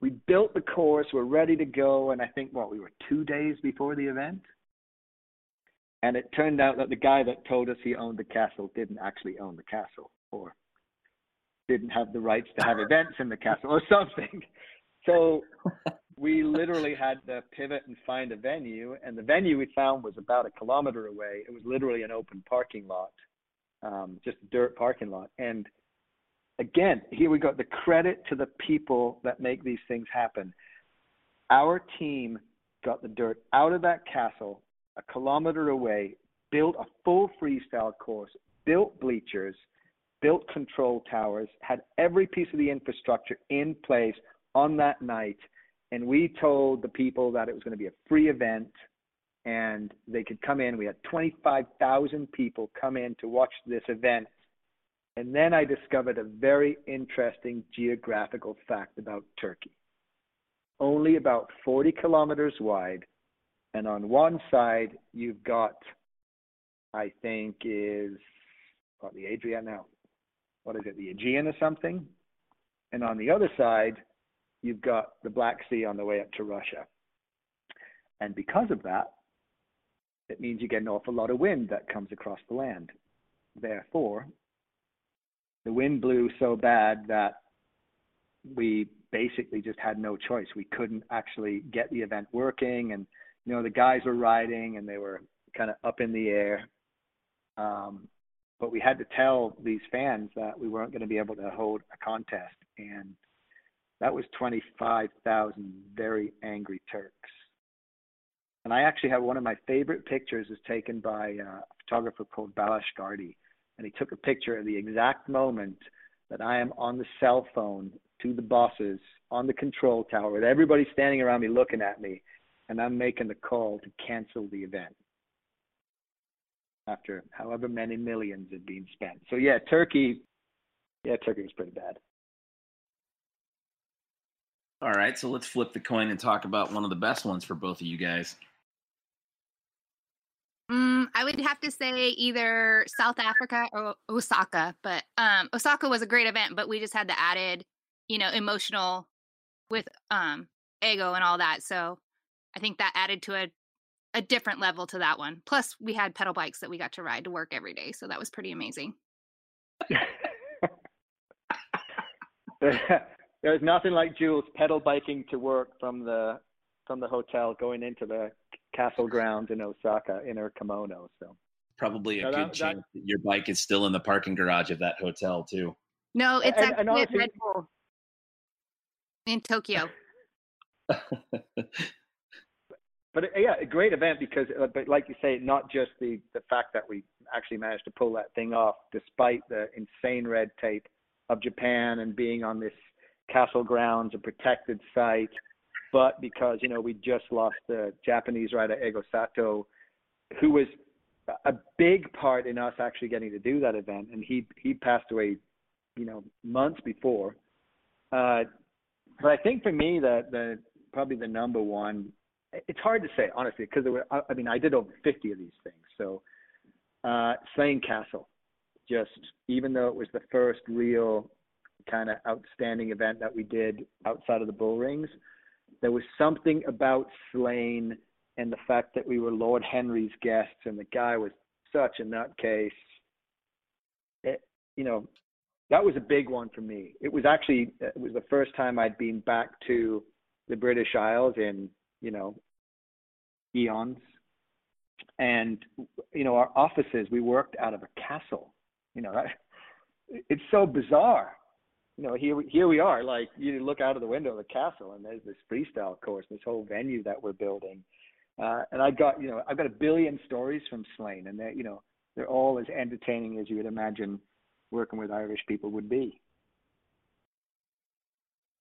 we built the course. We're ready to go. And I think, what, we were two days before the event? And it turned out that the guy that told us he owned the castle didn't actually own the castle or didn't have the rights to have events in the castle or something. So we literally had to pivot and find a venue, and the venue we found was about a kilometer away. It was literally an open parking lot, um, just a dirt parking lot. And again, here we go. the credit to the people that make these things happen. Our team got the dirt out of that castle a kilometer away, built a full freestyle course, built bleachers, built control towers, had every piece of the infrastructure in place on that night and we told the people that it was going to be a free event and they could come in. We had 25,000 people come in to watch this event. And then I discovered a very interesting geographical fact about Turkey. Only about 40 kilometers wide. And on one side, you've got, I think, is what the Adrian now? What is it, the Aegean or something? And on the other side, you've got the Black Sea on the way up to Russia. And because of that, it means you get an awful lot of wind that comes across the land. Therefore, the wind blew so bad that we basically just had no choice. We couldn't actually get the event working, and you know the guys were riding and they were kind of up in the air. Um, but we had to tell these fans that we weren't going to be able to hold a contest, and that was 25,000 very angry Turks. And I actually have one of my favorite pictures is taken by a photographer called Balazs Gardi. And he took a picture of the exact moment that I am on the cell phone to the bosses on the control tower with everybody standing around me looking at me. And I'm making the call to cancel the event after however many millions had been spent. So yeah, Turkey, yeah, Turkey was pretty bad. All right, so let's flip the coin and talk about one of the best ones for both of you guys. Mm, I would have to say either South Africa or Osaka, but um, Osaka was a great event, but we just had the added, you know, emotional with um, Eigo and all that. So I think that added to a a different level to that one. Plus, we had pedal bikes that we got to ride to work every day, so that was pretty amazing. there's nothing like Jules pedal biking to work from the from the hotel going into the castle grounds in Osaka in her kimono. So probably a good that, chance that, that, your bike is still in the parking garage of that hotel too. No, it's and, actually and Red Bull in Tokyo. but yeah, a great event because, uh, but like you say, not just the the fact that we actually managed to pull that thing off, despite the insane red tape of Japan and being on this castle grounds, a protected site, but because you know we just lost the Japanese rider Eigo Sato, who was a big part in us actually getting to do that event, and he he passed away, you know, months before. Uh, but I think for me, the the probably the number one. It's hard to say honestly because. I mean, I did over 50 of these things. So, uh, Slane Castle, just even though it was the first real kind of outstanding event that we did outside of the bull rings. There was something about Slane and the fact that we were Lord Henry's guests and the guy was such a nutcase. It, you know, that was a big one for me. It was actually uh, it was the first time I'd been back to the British Isles in you know eons, and you know our offices we worked out of a castle. You know, it's so bizarre. You know, here here we are. Like you look out of the window of the castle, and there's this freestyle course, this whole venue that we're building. Uh, and I've got you know I've got a billion stories from Slane, and they you know they're all as entertaining as you would imagine working with Irish people would be.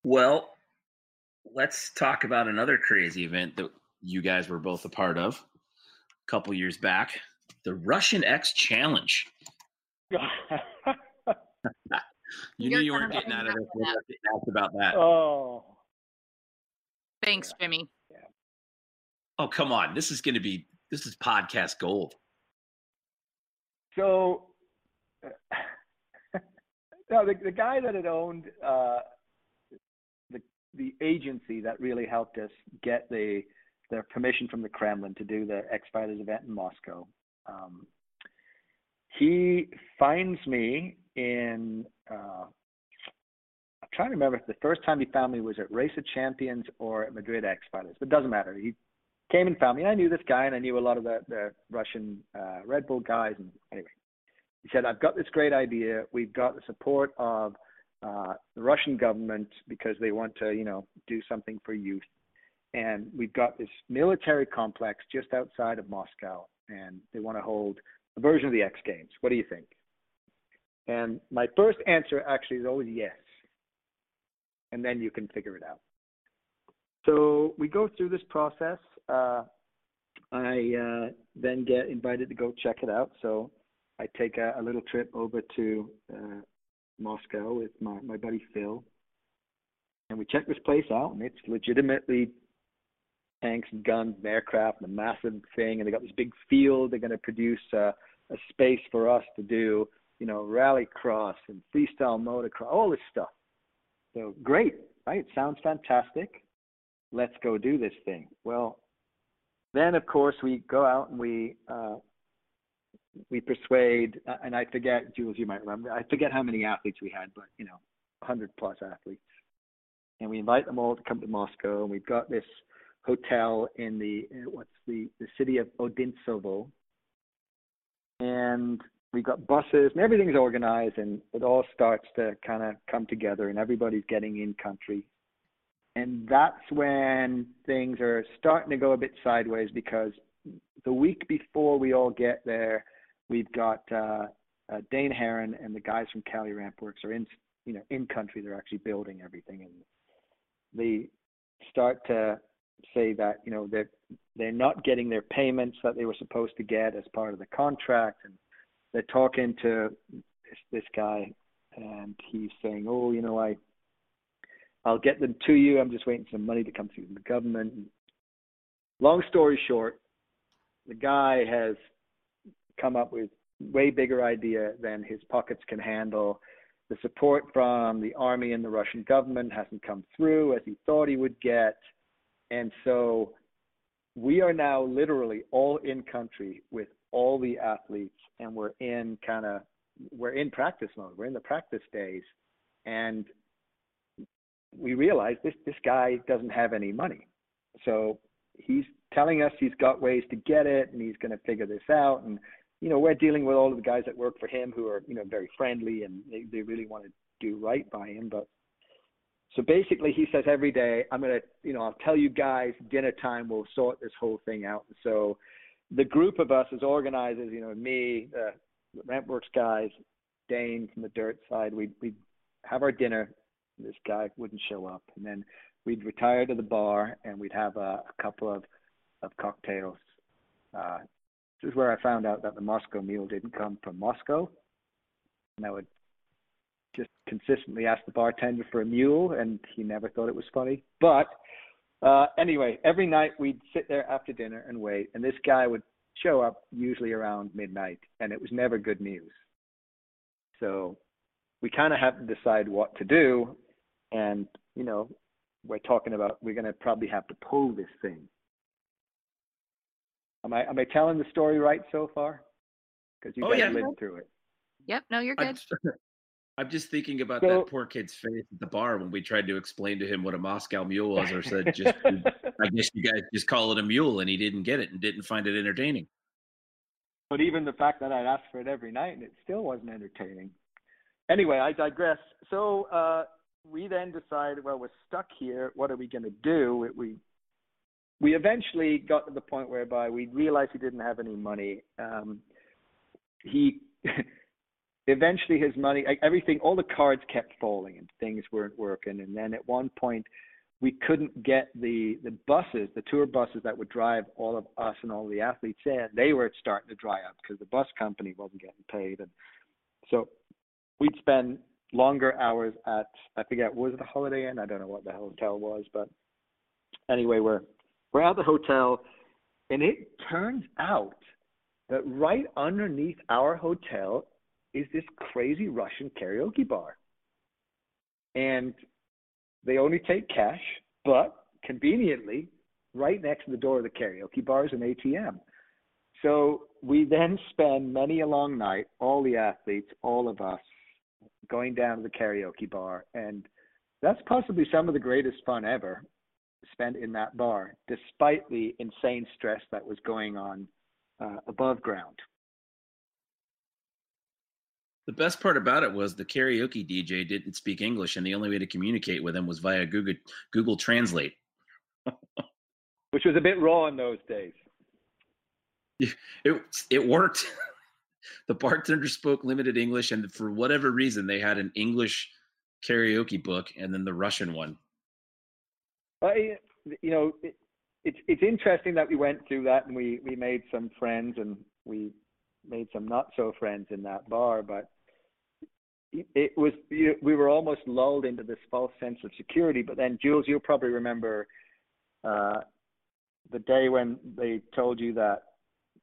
Well, let's talk about another crazy event that you guys were both a part of a couple years back the Russian X Challenge. you knew you weren't getting out of this getting about that. Oh. Thanks, Jimmy. Yeah. Oh, come on. This is going to be, this is podcast gold. So, no, the, the guy that had owned uh, the the agency that really helped us get the the permission from the Kremlin to do the X Fighters event in Moscow. Um, he finds me in. Uh, I'm trying to remember if the first time he found me was at Race of Champions or at Madrid X Fighters, but it doesn't matter. He came and found me. And I knew this guy, and I knew a lot of the the Russian uh, Red Bull guys. And anyway, he said, I've got this great idea. We've got the support of uh, the Russian government because they want to, you know, do something for youth. And we've got this military complex just outside of Moscow, and they want to hold a version of the X Games. What do you think? And my first answer actually is always yes. And then you can figure it out. So we go through this process. Uh, I uh, then get invited to go check it out. So I take a, a little trip over to uh, Moscow with my, my buddy Phil, and we check this place out, and it's legitimately tanks and guns and aircraft and a massive thing, and they got this big field. They're going to produce uh, a space for us to do, you know, rally cross and freestyle motocross, all this stuff. So great, right? Sounds fantastic. Let's go do this thing. Well, then of course we go out and we uh, we persuade, uh, and I forget, Jules, you might remember, I forget how many athletes we had, but you know, 100 plus athletes. And we invite them all to come to Moscow, and we've got this hotel in the uh, what's the the city of Odintsovo, and we've got buses and everything's organized, and it all starts to kind of come together, and everybody's getting in country. And that's when things are starting to go a bit sideways because the week before we all get there, We've got uh, uh, Dane Herron and the guys from Cali Ramp Works are in, you know, in country. They're actually building everything, and they start to say that you know they're they're not getting their payments that they were supposed to get as part of the contract, and they're talking to this, this guy, and he's saying, "Oh, you know, I I'll get them to you. I'm just waiting for some money to come through from the government." Long story short, the guy has come up with way bigger idea than his pockets can handle. The support from the army and the Russian government hasn't come through as he thought he would get. And so we are now literally all in country with all the athletes and we're in kind of we're in practice mode. We're in the practice days and we realize this this guy doesn't have any money. So he's telling us he's got ways to get it and he's going to figure this out and you know, we're dealing with all of the guys that work for him who are, you know, very friendly and they, they really want to do right by him. But so basically, he says every day, I'm going to, you know, I'll tell you guys dinner time, we'll sort this whole thing out. So the group of us as organizers, you know, me, the Rampworks guys, Dane from the dirt side, we'd, we'd have our dinner. This guy wouldn't show up. And then we'd retire to the bar and we'd have a, a couple of, of cocktails uh, this is where I found out that the Moscow Mule didn't come from Moscow. And I would just consistently ask the bartender for a mule, and he never thought it was funny. But uh, anyway, every night we'd sit there after dinner and wait, and this guy would show up usually around midnight, and it was never good news. So we kind of have to decide what to do. And, you know, we're talking about we're going to probably have to pull this thing. Am I am I telling the story right so far? Because you Oh, guys yeah. lived through it. Yep. No, you're good. I'm just thinking about So- that poor kid's face at the bar when we tried to explain to him what a Moscow mule was, or said, "Just, I guess you guys just call it a mule," and he didn't get it and didn't find it entertaining. but even the fact that I'd ask for it every night and it still wasn't entertaining. Anyway, I digress. So uh, we then decided, well, we're stuck here. What are we going to do? We we eventually got to the point whereby we realized he didn't have any money. Um, he eventually his money, everything, all the cards kept falling and things weren't working. And then at one point, we couldn't get the the buses, the tour buses that would drive all of us and all the athletes in. They were starting to dry up because the bus company wasn't getting paid, and so we'd spend longer hours at I forget was it Holiday Inn? I don't know what the hotel was, but anyway, we're we're at the hotel, and it turns out that right underneath our hotel is this crazy Russian karaoke bar, and they only take cash, but conveniently, right next to the door of the karaoke bar is an ATM. So we then spend many a long night, all the athletes, all of us, going down to the karaoke bar. And that's possibly some of the greatest fun ever spent in that bar, despite the insane stress that was going on uh, above ground. The best part about it was the karaoke DJ didn't speak English, and the only way to communicate with him was via Google Google Translate. Which was a bit raw in those days. It it worked. the bartender spoke limited English, and for whatever reason, they had an English karaoke book and then the Russian one. I, eh, you know, it, it's it's interesting that we went through that and we we made some friends and we made some not so friends in that bar, but it, it was you we were almost lulled into this false sense of security. But then, Jules, you'll probably remember uh, the day when they told you that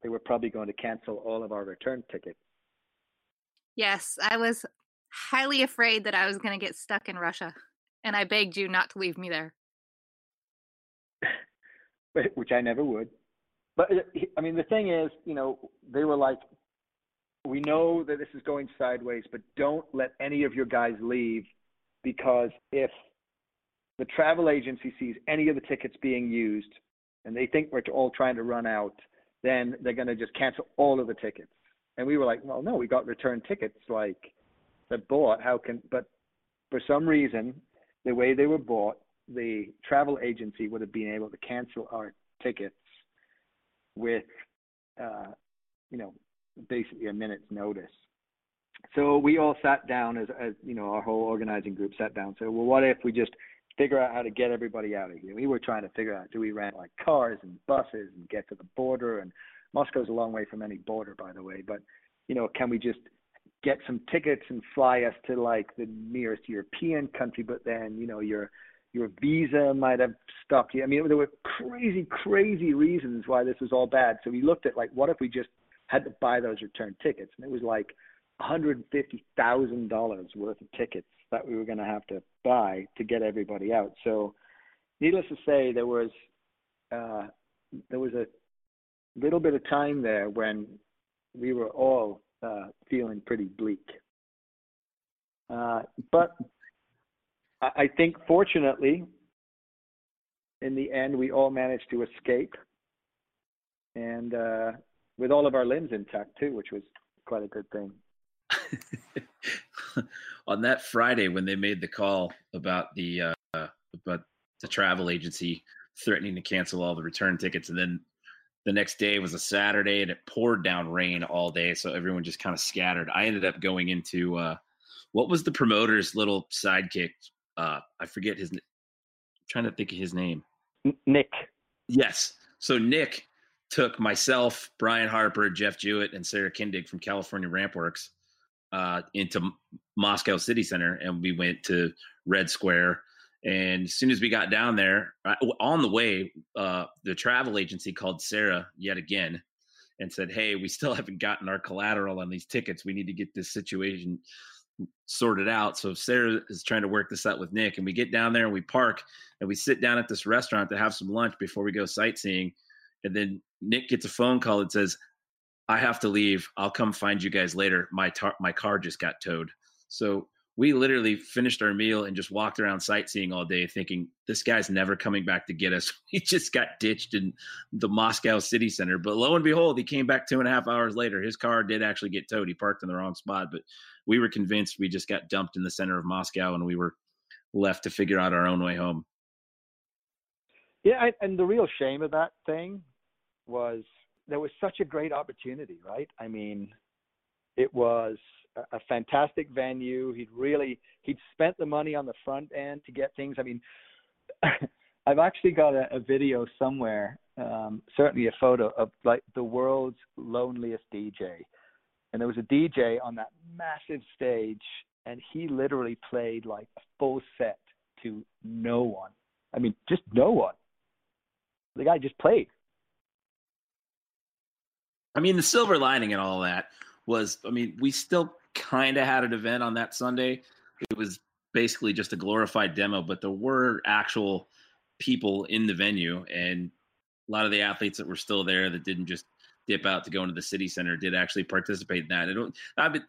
they were probably going to cancel all of our return tickets. Yes, I was highly afraid that I was going to get stuck in Russia, and I begged you not to leave me there. which I never would. But uh, I mean, the thing is, you know, they were like, we know that this is going sideways, but don't let any of your guys leave because if the travel agency sees any of the tickets being used and they think we're all trying to run out, then they're going to just cancel all of the tickets. And we were like, well, no, we got return tickets like that bought. How can, but for some reason, the way they were bought, the travel agency would have been able to cancel our tickets with, uh, you know, basically a minute's notice. So we all sat down as, as you know, our whole organizing group sat down. So, well, what if we just figure out how to get everybody out of here? We were trying to figure out do we rent like cars and buses and get to the border? And Moscow's a long way from any border, by the way. But you know, can we just get some tickets and fly us to like the nearest European country? But then, you know, your your visa might have stopped you. I mean, there were crazy, crazy reasons why this was all bad. So we looked at like, what if we just had to buy those return tickets? And it was like $150,000 worth of tickets that we were going to have to buy to get everybody out. So, needless to say, there was uh, there was a little bit of time there when we were all uh, feeling pretty bleak. Uh, but I think, fortunately, in the end, we all managed to escape, and uh, with all of our limbs intact too, which was quite a good thing. on that Friday when they made the call about the uh, about the travel agency threatening to cancel all the return tickets, and then the next day was a Saturday and it poured down rain all day, so everyone just kind of scattered. I ended up going into uh, what was the promoter's little sidekick? Uh, I forget his. I'm trying to think of his name. Nick, Yes. So Nick took myself, Brian Harper, Jeff Jewett, and Sarah Kindig from California Rampworks uh, into Moscow City Center, and we went to Red Square. And as soon as we got down there, on the way, uh, the travel agency called Sarah yet again and said, "Hey, we still haven't gotten our collateral on these tickets. We need to get this situation sorted out. So Sarah is trying to work this out with Nick, and we get down there and we park and we sit down at this restaurant to have some lunch before we go sightseeing. And then Nick gets a phone call that says, "I have to leave. I'll come find you guys later. My tar- my car just got towed." So we literally finished our meal and just walked around sightseeing all day thinking this guy's never coming back to get us he just got ditched in the moscow city center but lo and behold he came back two and a half hours later his car did actually get towed he parked in the wrong spot but we were convinced we just got dumped in the center of moscow and we were left to figure out our own way home yeah and the real shame of that thing was there was such a great opportunity right i mean it was a fantastic venue. He'd really he'd spent the money on the front end to get things. I mean, I've actually got a, a video somewhere, um, certainly a photo of like the world's loneliest DJ, and there was a DJ on that massive stage, and he literally played like a full set to no one. I mean, just no one. The guy just played. I mean, the silver lining and all that was, I mean, we still kind of had an event on that Sunday. It was basically just a glorified demo, but there were actual people in the venue, and a lot of the athletes that were still there that didn't just dip out to go into the city center did actually participate in that. It, I've been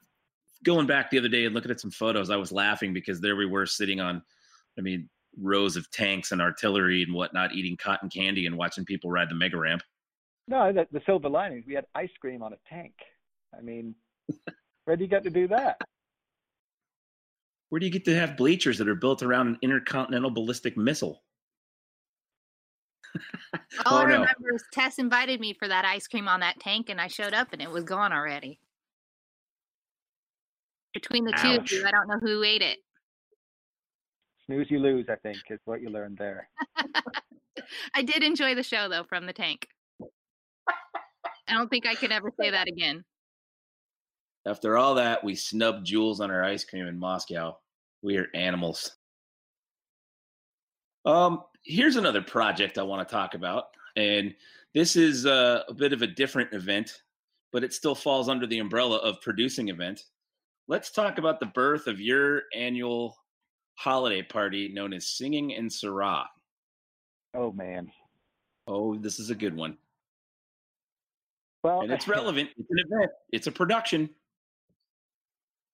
going back the other day and looking at some photos. I was laughing because there we were sitting on, I mean, rows of tanks and artillery and whatnot, eating cotton candy and watching people ride the mega ramp. No, the, the silver linings. We had ice cream on a tank. I mean, where do you get to do that? Where do you get to have bleachers that are built around an intercontinental ballistic missile? All oh, I remember no. is Tes invited me for that ice cream on that tank, and I showed up and it was gone already. Between the Ouch. two of you, I don't know who ate it. Snooze, you lose, I think, is what you learned there. I did enjoy the show, though, from the tank. I don't think I could ever say that again. After all that, we snubbed Jules on our ice cream in Moscow. We are animals. Um, here's another project I want to talk about, and this is uh, a bit of a different event, but it still falls under the umbrella of producing event. Let's talk about the birth of your annual holiday party known as Singing in Syrah. Oh man. Oh, this is a good one. Well, and it's relevant. It's an event. It's a production.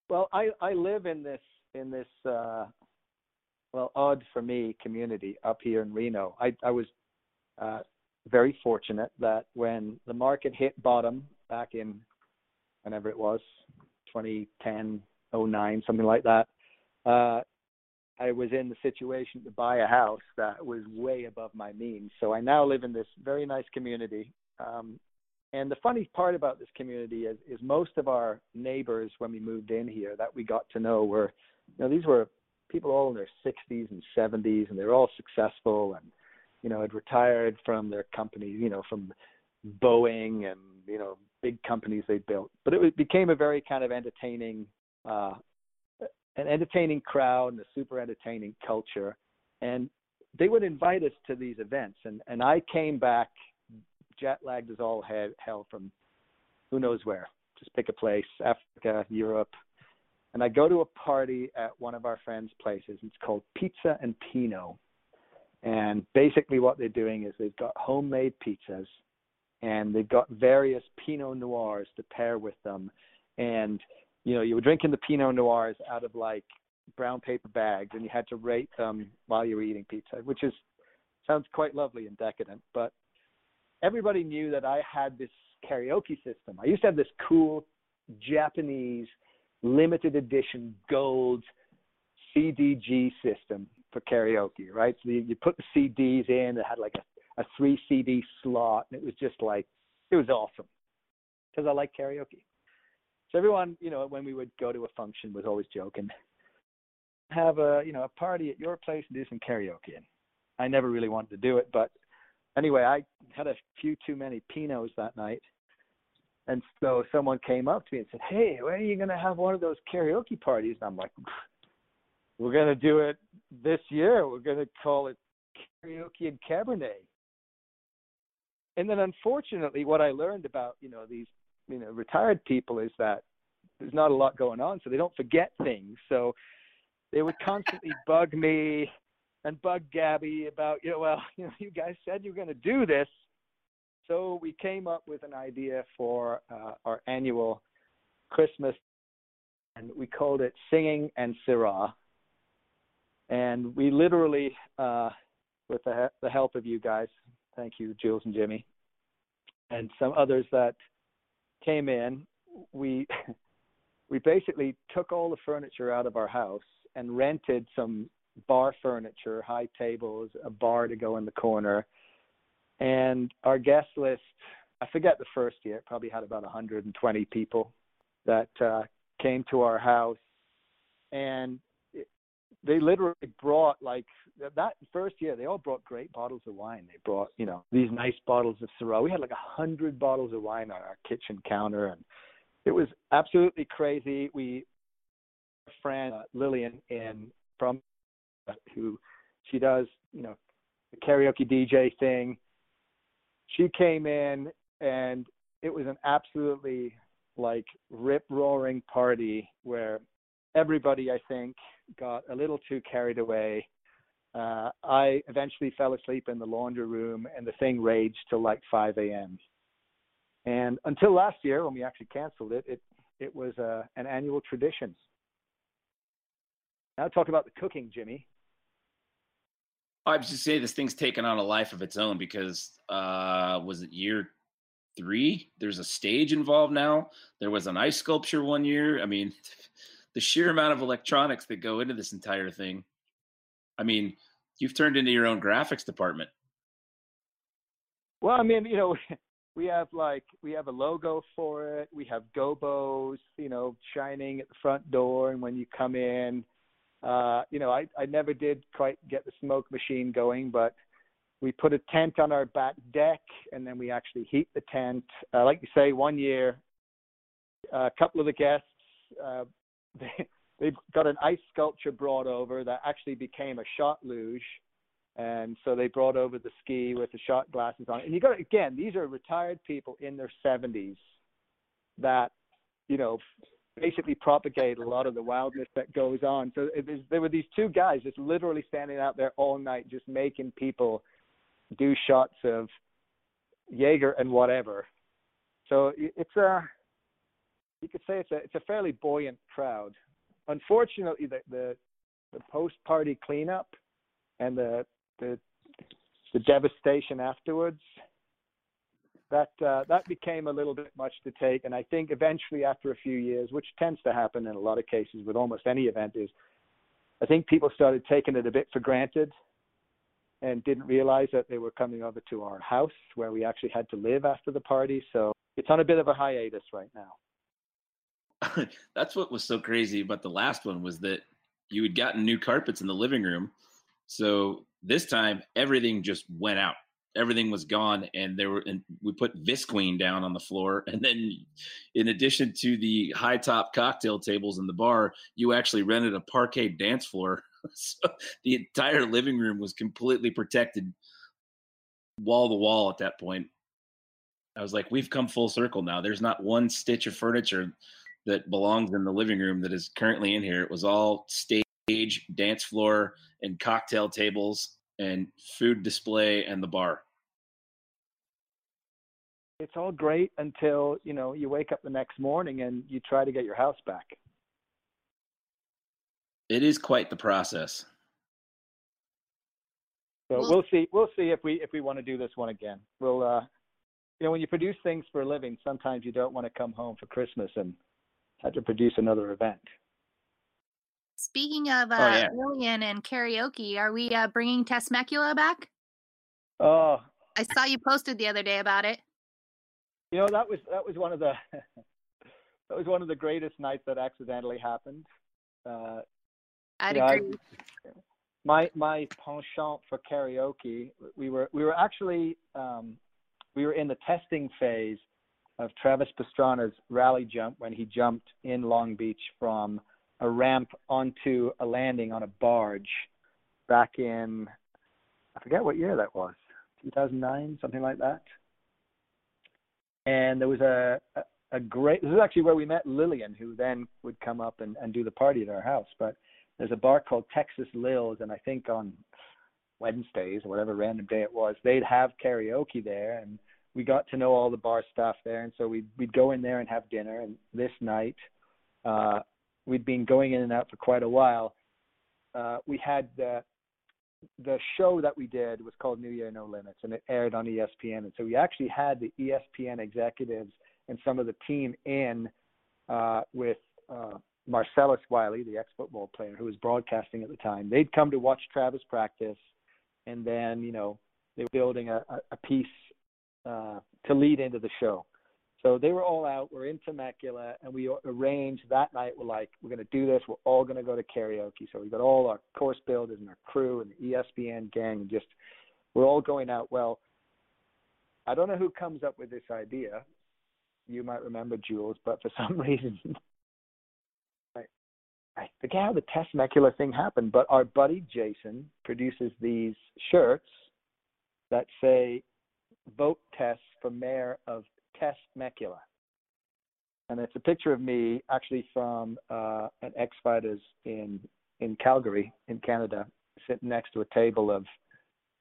Well, I I live in this in this uh, well odd for me community up here in Reno. I I was uh, very fortunate that when the market hit bottom back in whenever it was 2010 09 something like that uh, I was in the situation to buy a house that was way above my means. So I now live in this very nice community. Um, and the funny part about this community is, is most of our neighbors when we moved in here that we got to know were, you know, these were people all in their 60s and 70s, and they're all successful and, you know, had retired from their companies, you know, from Boeing and you know big companies they built. But it became a very kind of entertaining, uh, an entertaining crowd and a super entertaining culture, and they would invite us to these events. And and I came back jet lagged as all hell from who knows where. Just pick a place, Africa, Europe. And I go to a party at one of our friends' places. It's called Pizza and Pinot. And basically, what they're doing is they've got homemade pizzas and they've got various Pinot Noirs to pair with them. And, you know, you were drinking the Pinot Noirs out of like brown paper bags and you had to rate them while you were eating pizza, which is sounds quite lovely and decadent. But everybody knew that I had this karaoke system. I used to have this cool Japanese limited edition gold CDG system for karaoke, right? So you, you put the CDs in, it had like a, a three CD slot, and it was just like, it was awesome because I like karaoke. So everyone, you know, when we would go to a function was always joking, have a, you know, a party at your place and do some karaoke. And I never really wanted to do it, but anyway, I had a few too many Pinots that night. And so someone came up to me and said, Hey, when are you going to have one of those karaoke parties? And I'm like, We're going to do it this year. We're going to call it Karaoke and Cabernet. And then unfortunately, what I learned about, you know, these, you know, retired people is that there's not a lot going on, so they don't forget things. So they would constantly bug me and bug Gabby about, you know, well, you know, you guys said you were going to do this. So we came up with an idea for uh, our annual Christmas, and we called it Singing and Syrah. And we literally, uh, with the, the help of you guys, thank you, Jules and Jimmy, and some others that came in, we we basically took all the furniture out of our house and rented some bar furniture, high tables, a bar to go in the corner. And our guest list, I forget the first year, probably had about 120 people that uh, came to our house. And they literally brought like that first year, they all brought great bottles of wine. They brought, you know, these nice bottles of Syrah. We had like a hundred bottles of wine on our kitchen counter, and it was absolutely crazy. We friend uh, Lillian in from who she does you know the karaoke DJ thing. She came in and it was an absolutely like rip roaring party where everybody I think got a little too carried away. Uh, I eventually fell asleep in the laundry room and the thing raged till like 5 a.m. And until last year when we actually canceled it, it it was uh, an annual tradition. Now talk about the cooking, Jimmy. I was just say this thing's taken on a life of its own because uh, was it year three? There's a stage involved now. There was an ice sculpture one year. I mean, the sheer amount of electronics that go into this entire thing. I mean, you've turned into your own graphics department. Well, I mean, you know, we have like we have a logo for it. We have gobos, you know, shining at the front door, and when you come in, uh, you know, I, I never did quite get the smoke machine going, but we put a tent on our back deck and then we actually heat the tent. Uh, like you say, one year, a couple of the guests, uh, they, they got an ice sculpture brought over that actually became a shot luge. And so they brought over the ski with the shot glasses on. And you got again, these are retired people in their 70s that, you know, basically propagate a lot of the wildness that goes on. So there were these two guys just literally standing out there all night, just making people do shots of Jaeger and whatever. So it's a, you could say it's a it's a fairly buoyant crowd. Unfortunately, the the, the post party cleanup and the the the devastation afterwards that uh, that became a little bit much to take. And I think eventually, after a few years, which tends to happen in a lot of cases with almost any event, is I think people started taking it a bit for granted and didn't realize that they were coming over to our house where we actually had to live after the party. So it's on a bit of a hiatus right now. That's what was so crazy about the last one was that you had gotten new carpets in the living room. So this time everything just went out everything was gone and there were and we put visqueen down on the floor. And then in addition to the high top cocktail tables in the bar you actually rented a parquet dance floor. So the entire living room was completely protected wall to wall at that point. I was like we've come full circle now. There's not one stitch of furniture that belongs in the living room that is currently in here. It was all stage dance floor and cocktail tables and food display and the bar. It's all great until, you know, you wake up the next morning and you try to get your house back. It is quite the process. So well, we'll see we'll see if we if we want to do this one again. We'll uh you know, when you produce things for a living, sometimes you don't want to come home for Christmas and have to produce another event. Speaking of uh, oh, yeah. Lillian and karaoke, are we uh, bringing Tesmecula back? Oh, I saw you posted the other day about it. You know that was that was one of the that was one of the greatest nights that accidentally happened. Uh, I'd agree. Know, I, my my penchant for karaoke, we were we were actually um, we were in the testing phase of Travis Pastrana's rally jump when he jumped in Long Beach from a ramp onto a landing on a barge back in I forget what year that was, 2009, something like that. And there was a, a a great. This is actually where we met Lillian, who then would come up and, and do the party at our house. But there's a bar called Texas Lil's, and I think on Wednesdays or whatever random day it was, they'd have karaoke there, and we got to know all the bar staff there, and so we'd we'd go in there and have dinner. And this night, uh, we'd been going in and out for quite a while. Uh, we had the the show that we did was called New Year No Limits, and it aired on ESPN. And so we actually had the ESPN executives and some of the team in uh, with uh, Marcellus Wiley, the ex-football player who was broadcasting at the time. They'd come to watch Travis practice, and then you know they were building a, a piece uh, to lead into the show. So they were all out. We're in Temecula, and we arranged that night. We're like, we're going to do this. We're all going to go to karaoke. So we got all our course builders and our crew and the ESPN gang, and just we're all going out. Well, I don't know who comes up with this idea. You might remember Jules, but for some reason, I, I forget how the Temecula thing happened. But our buddy Jason produces these shirts that say "Vote Tes for Mayor of Temecula. And it's a picture of me actually from uh, an X Fighters in in Calgary, in Canada, sitting next to a table of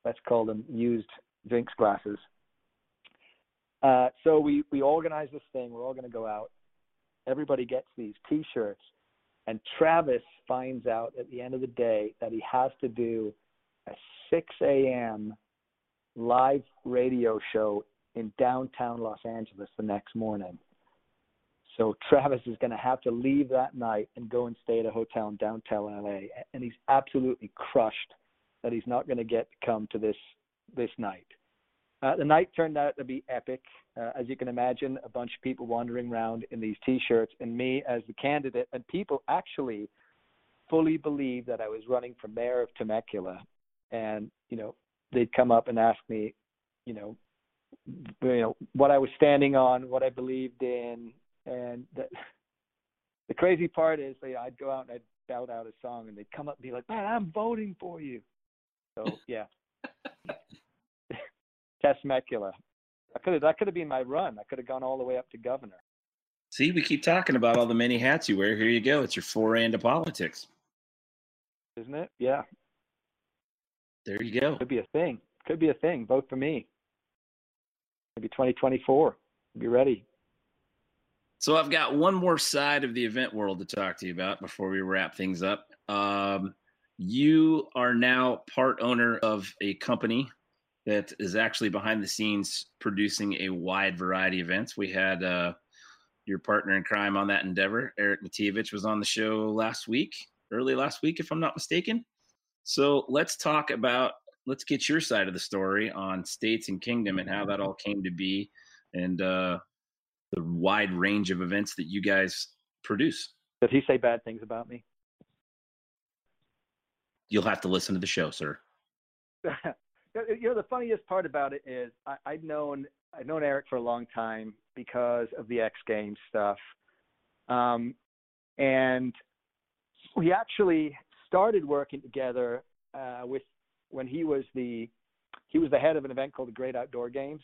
let's call them used drinks glasses. Uh, so we we organize this thing. We're all going to go out. Everybody gets these T-shirts, and Travis finds out at the end of the day that he has to do a 6 a.m. live radio show in downtown Los Angeles the next morning. So Travis is going to have to leave that night and go and stay at a hotel in downtown LA, and he's absolutely crushed that he's not going to get to come to this this night. Uh, the night turned out to be epic, uh, as you can imagine. A bunch of people wandering around in these T-shirts, and me as the candidate, and people actually fully believed that I was running for mayor of Temecula, and you know they'd come up and ask me, you know, you know what I was standing on, what I believed in, and the, the crazy part is, they, I'd go out and I'd belt out a song, and they'd come up and be like, "Man, I'm voting for you." So yeah, Temecula. I could have that could have been my run. I could have gone all the way up to governor. See, we keep talking about all the many hats you wear. Here you go. It's your foray into politics, isn't it? Yeah. There you go. Could be a thing. Could be a thing. Vote for me maybe 2024. Be ready. So I've got one more side of the event world to talk to you about before we wrap things up. Um, you are now part owner of a company that is actually behind the scenes producing a wide variety of events. We had uh, your partner in crime on that endeavor, Eric Matievich, was on the show last week, early last week, if I'm not mistaken. So let's talk about let's get your side of the story on states and kingdom and how that all came to be and uh, the wide range of events that you guys produce. Did he say bad things about me? You'll have to listen to the show, sir. you know, the funniest part about it is I, I've known I've known Eric for a long time because of the X Games stuff, um, and we actually started working together uh, with when he was the he was the head of an event called the Great Outdoor Games,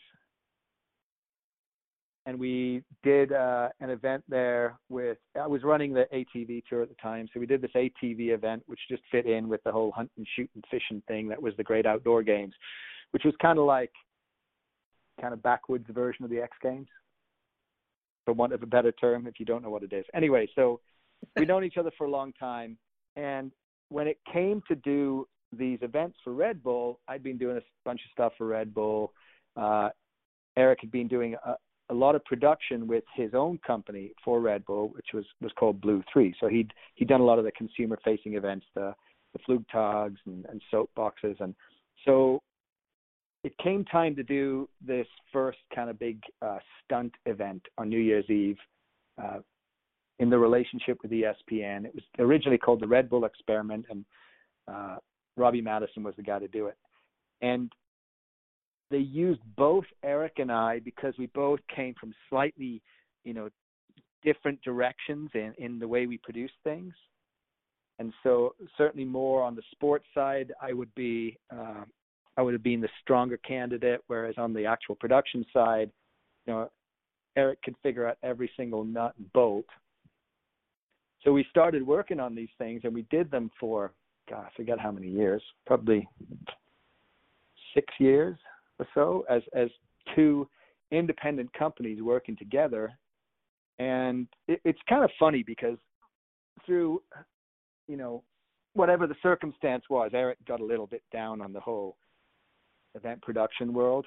and we did uh, an event there with I was running the ATV tour at the time, so we did this ATV event which just fit in with the whole hunt and shoot and fishing thing that was the Great Outdoor Games, which was kind of like kind of backwoods version of the X Games, for want of a better term, if you don't know what it is. Anyway, so we've known each other for a long time, and when it came to do these events for Red Bull, I'd been doing a bunch of stuff for Red Bull. Uh, Eric had been doing a, a lot of production with his own company for Red Bull, which was was called Blue Three. So he'd he'd done a lot of the consumer facing events, the the Flugtags and, and soapboxes, and so it came time to do this first kind of big uh, stunt event on New Year's Eve. Uh, in the relationship with ESPN, it was originally called the Red Bull Experiment, and uh, Robbie Madison was the guy to do it. And they used both Eric and I because we both came from slightly, you know, different directions in, in the way we produce things. And so certainly more on the sports side, I would be uh, I would have been the stronger candidate, whereas on the actual production side, you know, Eric could figure out every single nut and bolt. So we started working on these things, and we did them for God, I forget how many years, probably six years or so, as as two independent companies working together. And it, it's kind of funny because through, you know, whatever the circumstance was, Eric got a little bit down on the whole event production world.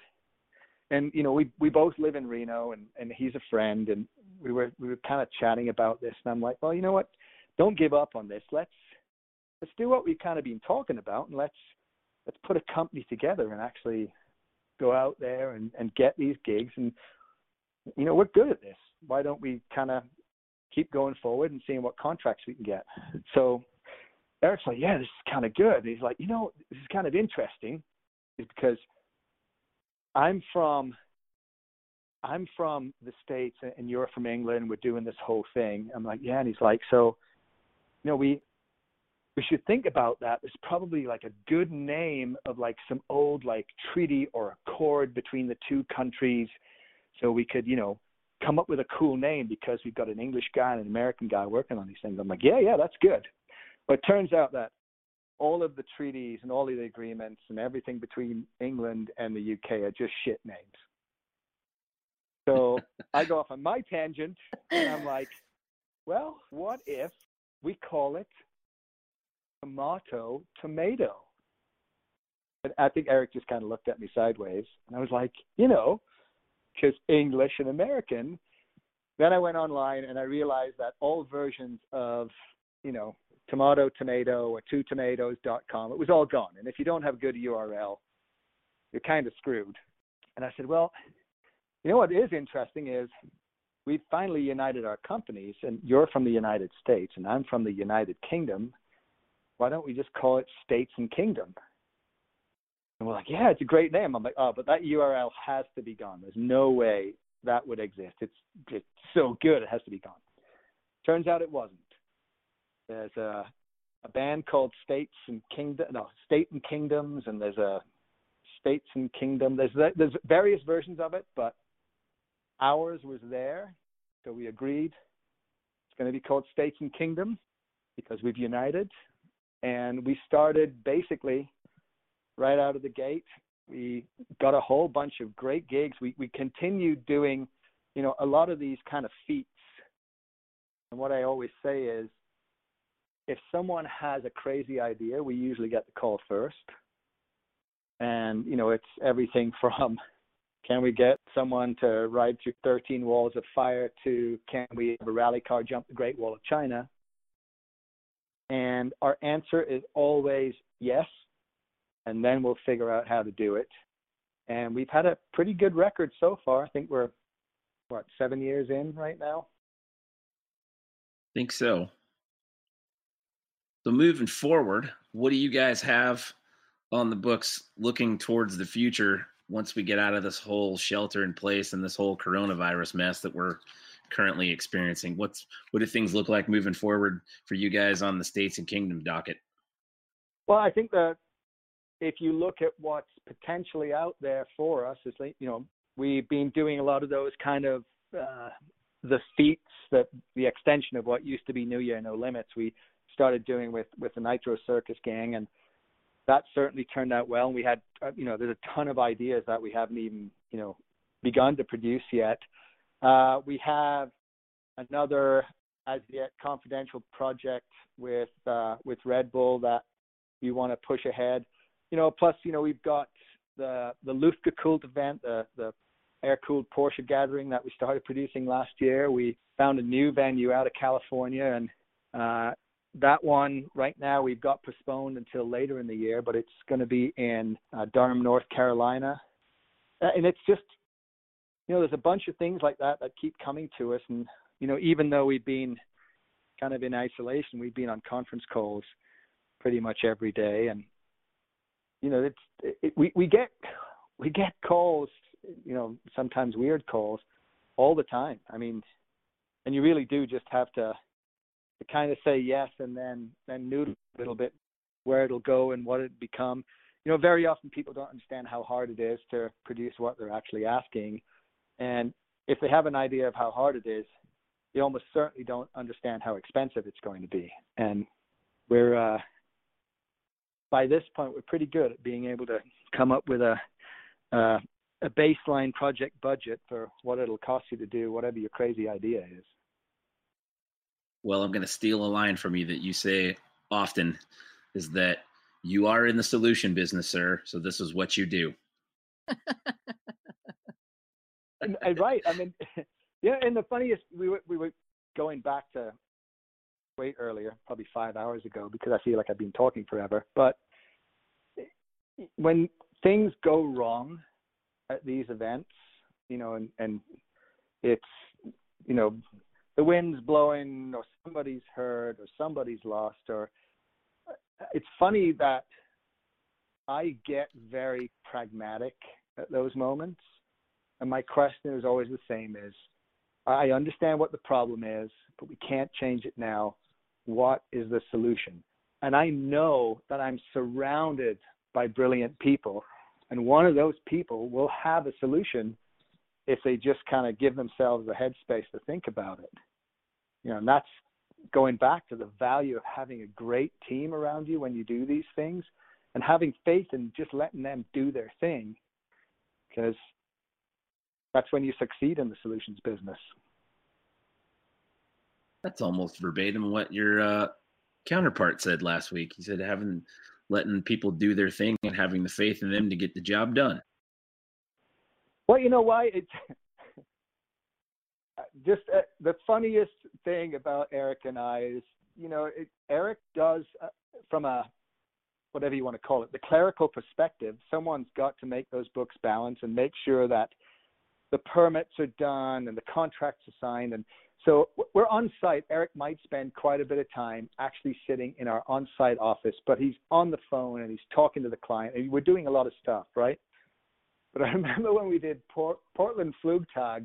And you know, we we both live in Reno, and and he's a friend, and we were we were kind of chatting about this, and I'm like, well, you know what? Don't give up on this. Let's let's do what we've kind of been talking about, and let's let's put a company together and actually go out there and and get these gigs. And you know, we're good at this. Why don't we kind of keep going forward and seeing what contracts we can get? So Eric's like, yeah, this is kind of good. And he's like, you know, this is kind of interesting, is because I'm from I'm from the states and you're from England. We're doing this whole thing. I'm like, yeah, and he's like, so, you know, we we should think about that. There's probably like a good name of like some old like treaty or accord between the two countries, so we could, you know, come up with a cool name because we've got an English guy and an American guy working on these things. I'm like, yeah, yeah, that's good. But it turns out that all of the treaties and all of the agreements and everything between England and the UK are just shit names. So I go off on my tangent and I'm like, well, what if we call it tomato tomato? And I think Eric just kind of looked at me sideways and I was like, you know, because English and American. Then I went online and I realized that all versions of, you know, tomato tomato or two tomatoes.com. It was all gone. And if you don't have a good URL, you're kind of screwed. And I said, well, you know what is interesting is we've finally united our companies, and you're from the United States, and I'm from the United Kingdom. Why don't we just call it States and Kingdom? And we're like, yeah, it's a great name. I'm like, oh, but that URL has to be gone. There's no way that would exist. It's it's so good, it has to be gone. Turns out it wasn't. There's a a band called States and Kingdom, no, State and Kingdoms, and there's a States and Kingdom. There's there's various versions of it, but ours was there, so we agreed. It's going to be called States and Kingdom because we've united, and we started basically right out of the gate. We got a whole bunch of great gigs. We we continued doing, you know, a lot of these kind of feats. And what I always say is if someone has a crazy idea, we usually get the call first. And, you know, it's everything from can we get someone to ride through 13 walls of fire to can we have a rally car jump the Great Wall of China? And our answer is always yes. And then we'll figure out how to do it. And we've had a pretty good record so far. I think we're, what, seven years in right now? I think so. So moving forward, what do you guys have on the books looking towards the future once we get out of this whole shelter in place and this whole coronavirus mess that we're currently experiencing? What's what do things look like moving forward for you guys on the states and kingdom docket? Well, I think that if you look at what's potentially out there for us, is like you know we've been doing a lot of those kind of uh, the feats that the extension of what used to be New Year No Limits. We started doing with with the Nitro Circus gang, and that certainly turned out well. And we had, uh, you know, there's a ton of ideas that we haven't even, you know, begun to produce yet. Uh, we have another as yet confidential project with uh, with Red Bull that we want to push ahead. You know, plus you know we've got the the Luftgekühlt event, the the air cooled Porsche gathering that we started producing last year. We found a new venue out of California, and uh, that one right now we've got postponed until later in the year, but it's going to be in uh, Durham, North Carolina, uh, and it's just you know there's a bunch of things like that that keep coming to us, and you know even though we've been kind of in isolation, we've been on conference calls pretty much every day, and you know it's it, we we get we get calls, you know sometimes weird calls all the time. I mean, and you really do just have to to kind of say yes and then then noodle a little bit where it'll go and what it become. You know, very often people don't understand how hard it is to produce what they're actually asking, and if they have an idea of how hard it is, they almost certainly don't understand how expensive it's going to be. And we're uh, by this point we're pretty good at being able to come up with a uh, a baseline project budget for what it'll cost you to do whatever your crazy idea is. Well, I'm going to steal a line from you that you say often is that you are in the solution business, sir. So this is what you do. right. I mean, yeah. And the funniest, we were we were going back to way earlier, probably five hours ago, because I feel like I've been talking forever. But when things go wrong at these events, you know, and and it's you know the wind's blowing or somebody's hurt or somebody's lost or it's funny that I get very pragmatic at those moments and my question is always the same is I understand what the problem is, but we can't change it now. What is the solution? And I know that I'm surrounded by brilliant people. And one of those people will have a solution if they just kind of give themselves the headspace to think about it. You know, and that's going back to the value of having a great team around you when you do these things and having faith in just letting them do their thing because that's when you succeed in the solutions business. That's almost verbatim what your uh, counterpart said last week. He said having letting people do their thing and having the faith in them to get the job done. Well, you know why it's just uh, the funniest thing about Eric and I is, you know, it, Eric does uh, from a whatever you want to call it, the clerical perspective. Someone's got to make those books balance and make sure that the permits are done and the contracts are signed. And so we're on site. Eric might spend quite a bit of time actually sitting in our on site office, but he's on the phone and he's talking to the client. And we're doing a lot of stuff, right? But I remember when we did Port- Portland Flugtag,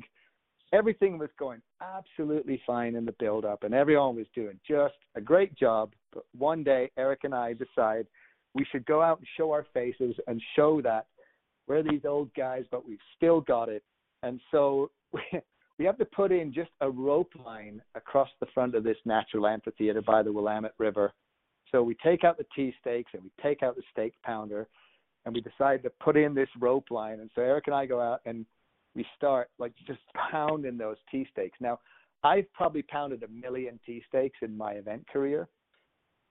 everything was going absolutely fine in the build up and everyone was doing just a great job. But one day, Eric and I decide we should go out and show our faces and show that we're these old guys, but we've still got it and so we, have to put in just a rope line across the front of this natural amphitheater by the Willamette River. So we take out the T-stakes and we take out the stake pounder and we decide to put in this rope line. And so Eric and I go out and we start like just pounding those T-stakes. Now, I've probably pounded a million T-stakes in my event career,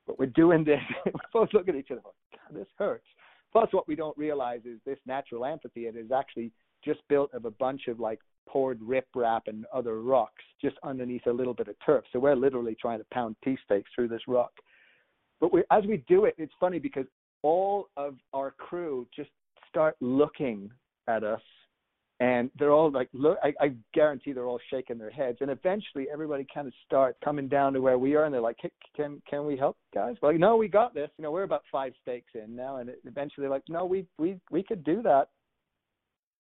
but we're doing this. we both look at each other like, God, this hurts. Plus, what we don't realize is this natural amphitheater is actually just built of a bunch of like poured riprap and other rocks just underneath a little bit of turf. So we're literally trying to pound T-stakes through this rock. But we, as we do it, it's funny because all of our crew just start looking at us and they're all like look I, I guarantee they're all shaking their heads. And eventually everybody kind of start coming down to where we are and they're like hey, can can we help guys? Well no we got this. You know we're about five stakes in now. And eventually like no we we we could do that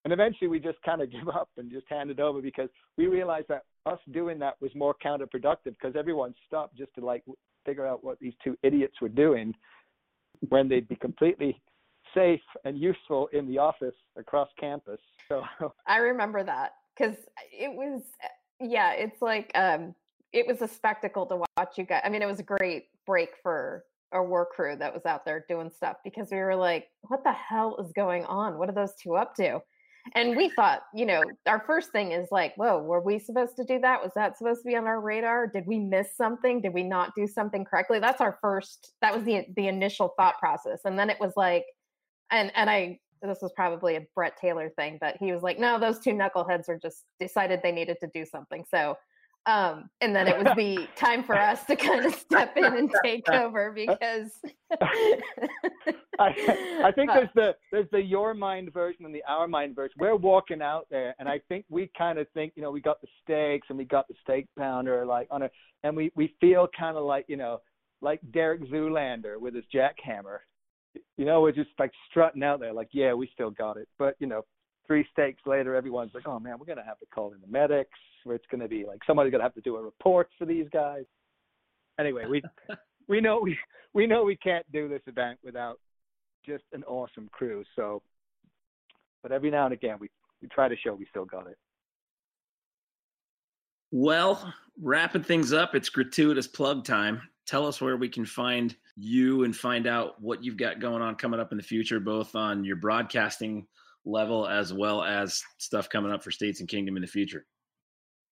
and eventually we just kind of give up and just hand it over because we realized that us doing that was more counterproductive because everyone stopped just to like figure out what these two idiots were doing when they'd be completely safe and useful in the office across campus. So I remember that because it was, yeah, it's like, um, it was a spectacle to watch you guys. I mean, it was a great break for our work crew that was out there doing stuff because we were like, what the hell is going on? What are those two up to? And we thought, you know, our first thing is like, whoa, were we supposed to do that? Was that supposed to be on our radar? Did we miss something? Did we not do something correctly? That's our first. That was the the initial thought process, and then it was like, and and I this was probably a Brett Taylor thing, but he was like, no, those two knuckleheads are just decided they needed to do something. So um, and then it was the time for us to kind of step in and take over because I, I think there's the there's the your mind version and the our mind version. We're walking out there, and I think we kind of think, you know, we got the stakes and we got the stake pounder, like on a, and we we feel kind of like, you know, like Derek Zoolander with his jackhammer. You know, we're just like strutting out there, like, yeah, we still got it. But you know, three stakes later, everyone's like, oh man, we're gonna have to call in the medics where it's going to be like somebody's going to have to do a report for these guys. Anyway, we we know we we know we can't do this event without just an awesome crew. So, but every now and again, we we try to show we still got it. Well, wrapping things up, it's gratuitous plug time. Tell us where we can find you and find out what you've got going on coming up in the future, both on your broadcasting level as well as stuff coming up for States and Kingdom in the future.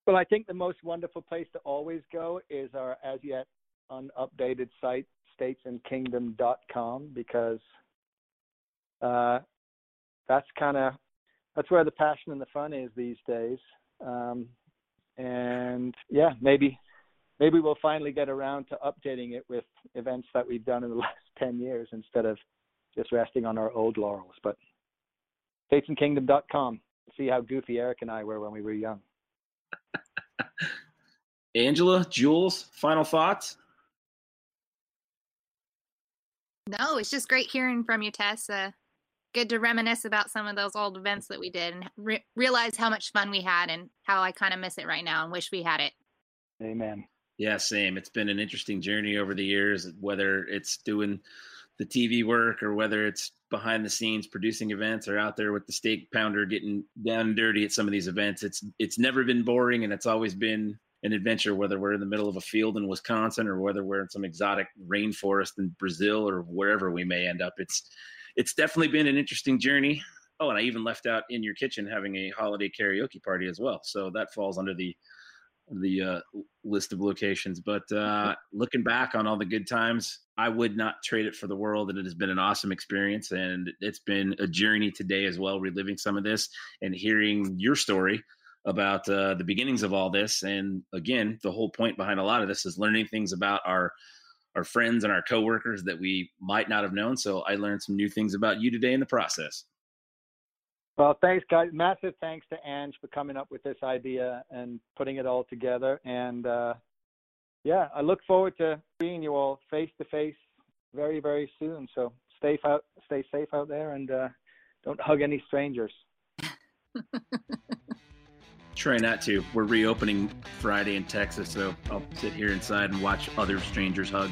Well, I think the most wonderful place to always go is our as yet unupdated site, statesandkingdom.com, because uh, that's kind of that's where the passion and the fun is these days. Um, and yeah, maybe maybe we'll finally get around to updating it with events that we've done in the last ten years instead of just resting on our old laurels. But statesandkingdom.com. See how goofy Eric and I were when we were young. Angela, Jules, final thoughts? No, it's just great hearing from you, Tes. Uh, good to reminisce about some of those old events that we did and re- realize how much fun we had and how I kind of miss it right now and wish we had it. Amen. Yeah, same. It's been an interesting journey over the years, whether it's doing the TV work or whether it's behind the scenes producing events or out there with the stake pounder getting down dirty at some of these events. It's it's never been boring and it's always been an adventure, whether we're in the middle of a field in Wisconsin or whether we're in some exotic rainforest in Brazil or wherever we may end up. It's it's definitely been an interesting journey. Oh, and I even left out in your kitchen having a holiday karaoke party as well. So that falls under the the uh, list of locations. But uh, looking back on all the good times, I would not trade it for the world. And it has been an awesome experience. And it's been a journey today as well, reliving some of this and hearing your story about uh, the beginnings of all this. And again, the whole point behind a lot of this is learning things about our our friends and our coworkers that we might not have known. So I learned some new things about you today in the process. Well, thanks, guys. Massive thanks to Ange for coming up with this idea and putting it all together. And uh, yeah, I look forward to seeing you all face to face very, very soon. So stay out, stay safe out there, and uh, don't hug any strangers. Try not to. We're reopening Friday in Texas, so I'll sit here inside and watch other strangers hug.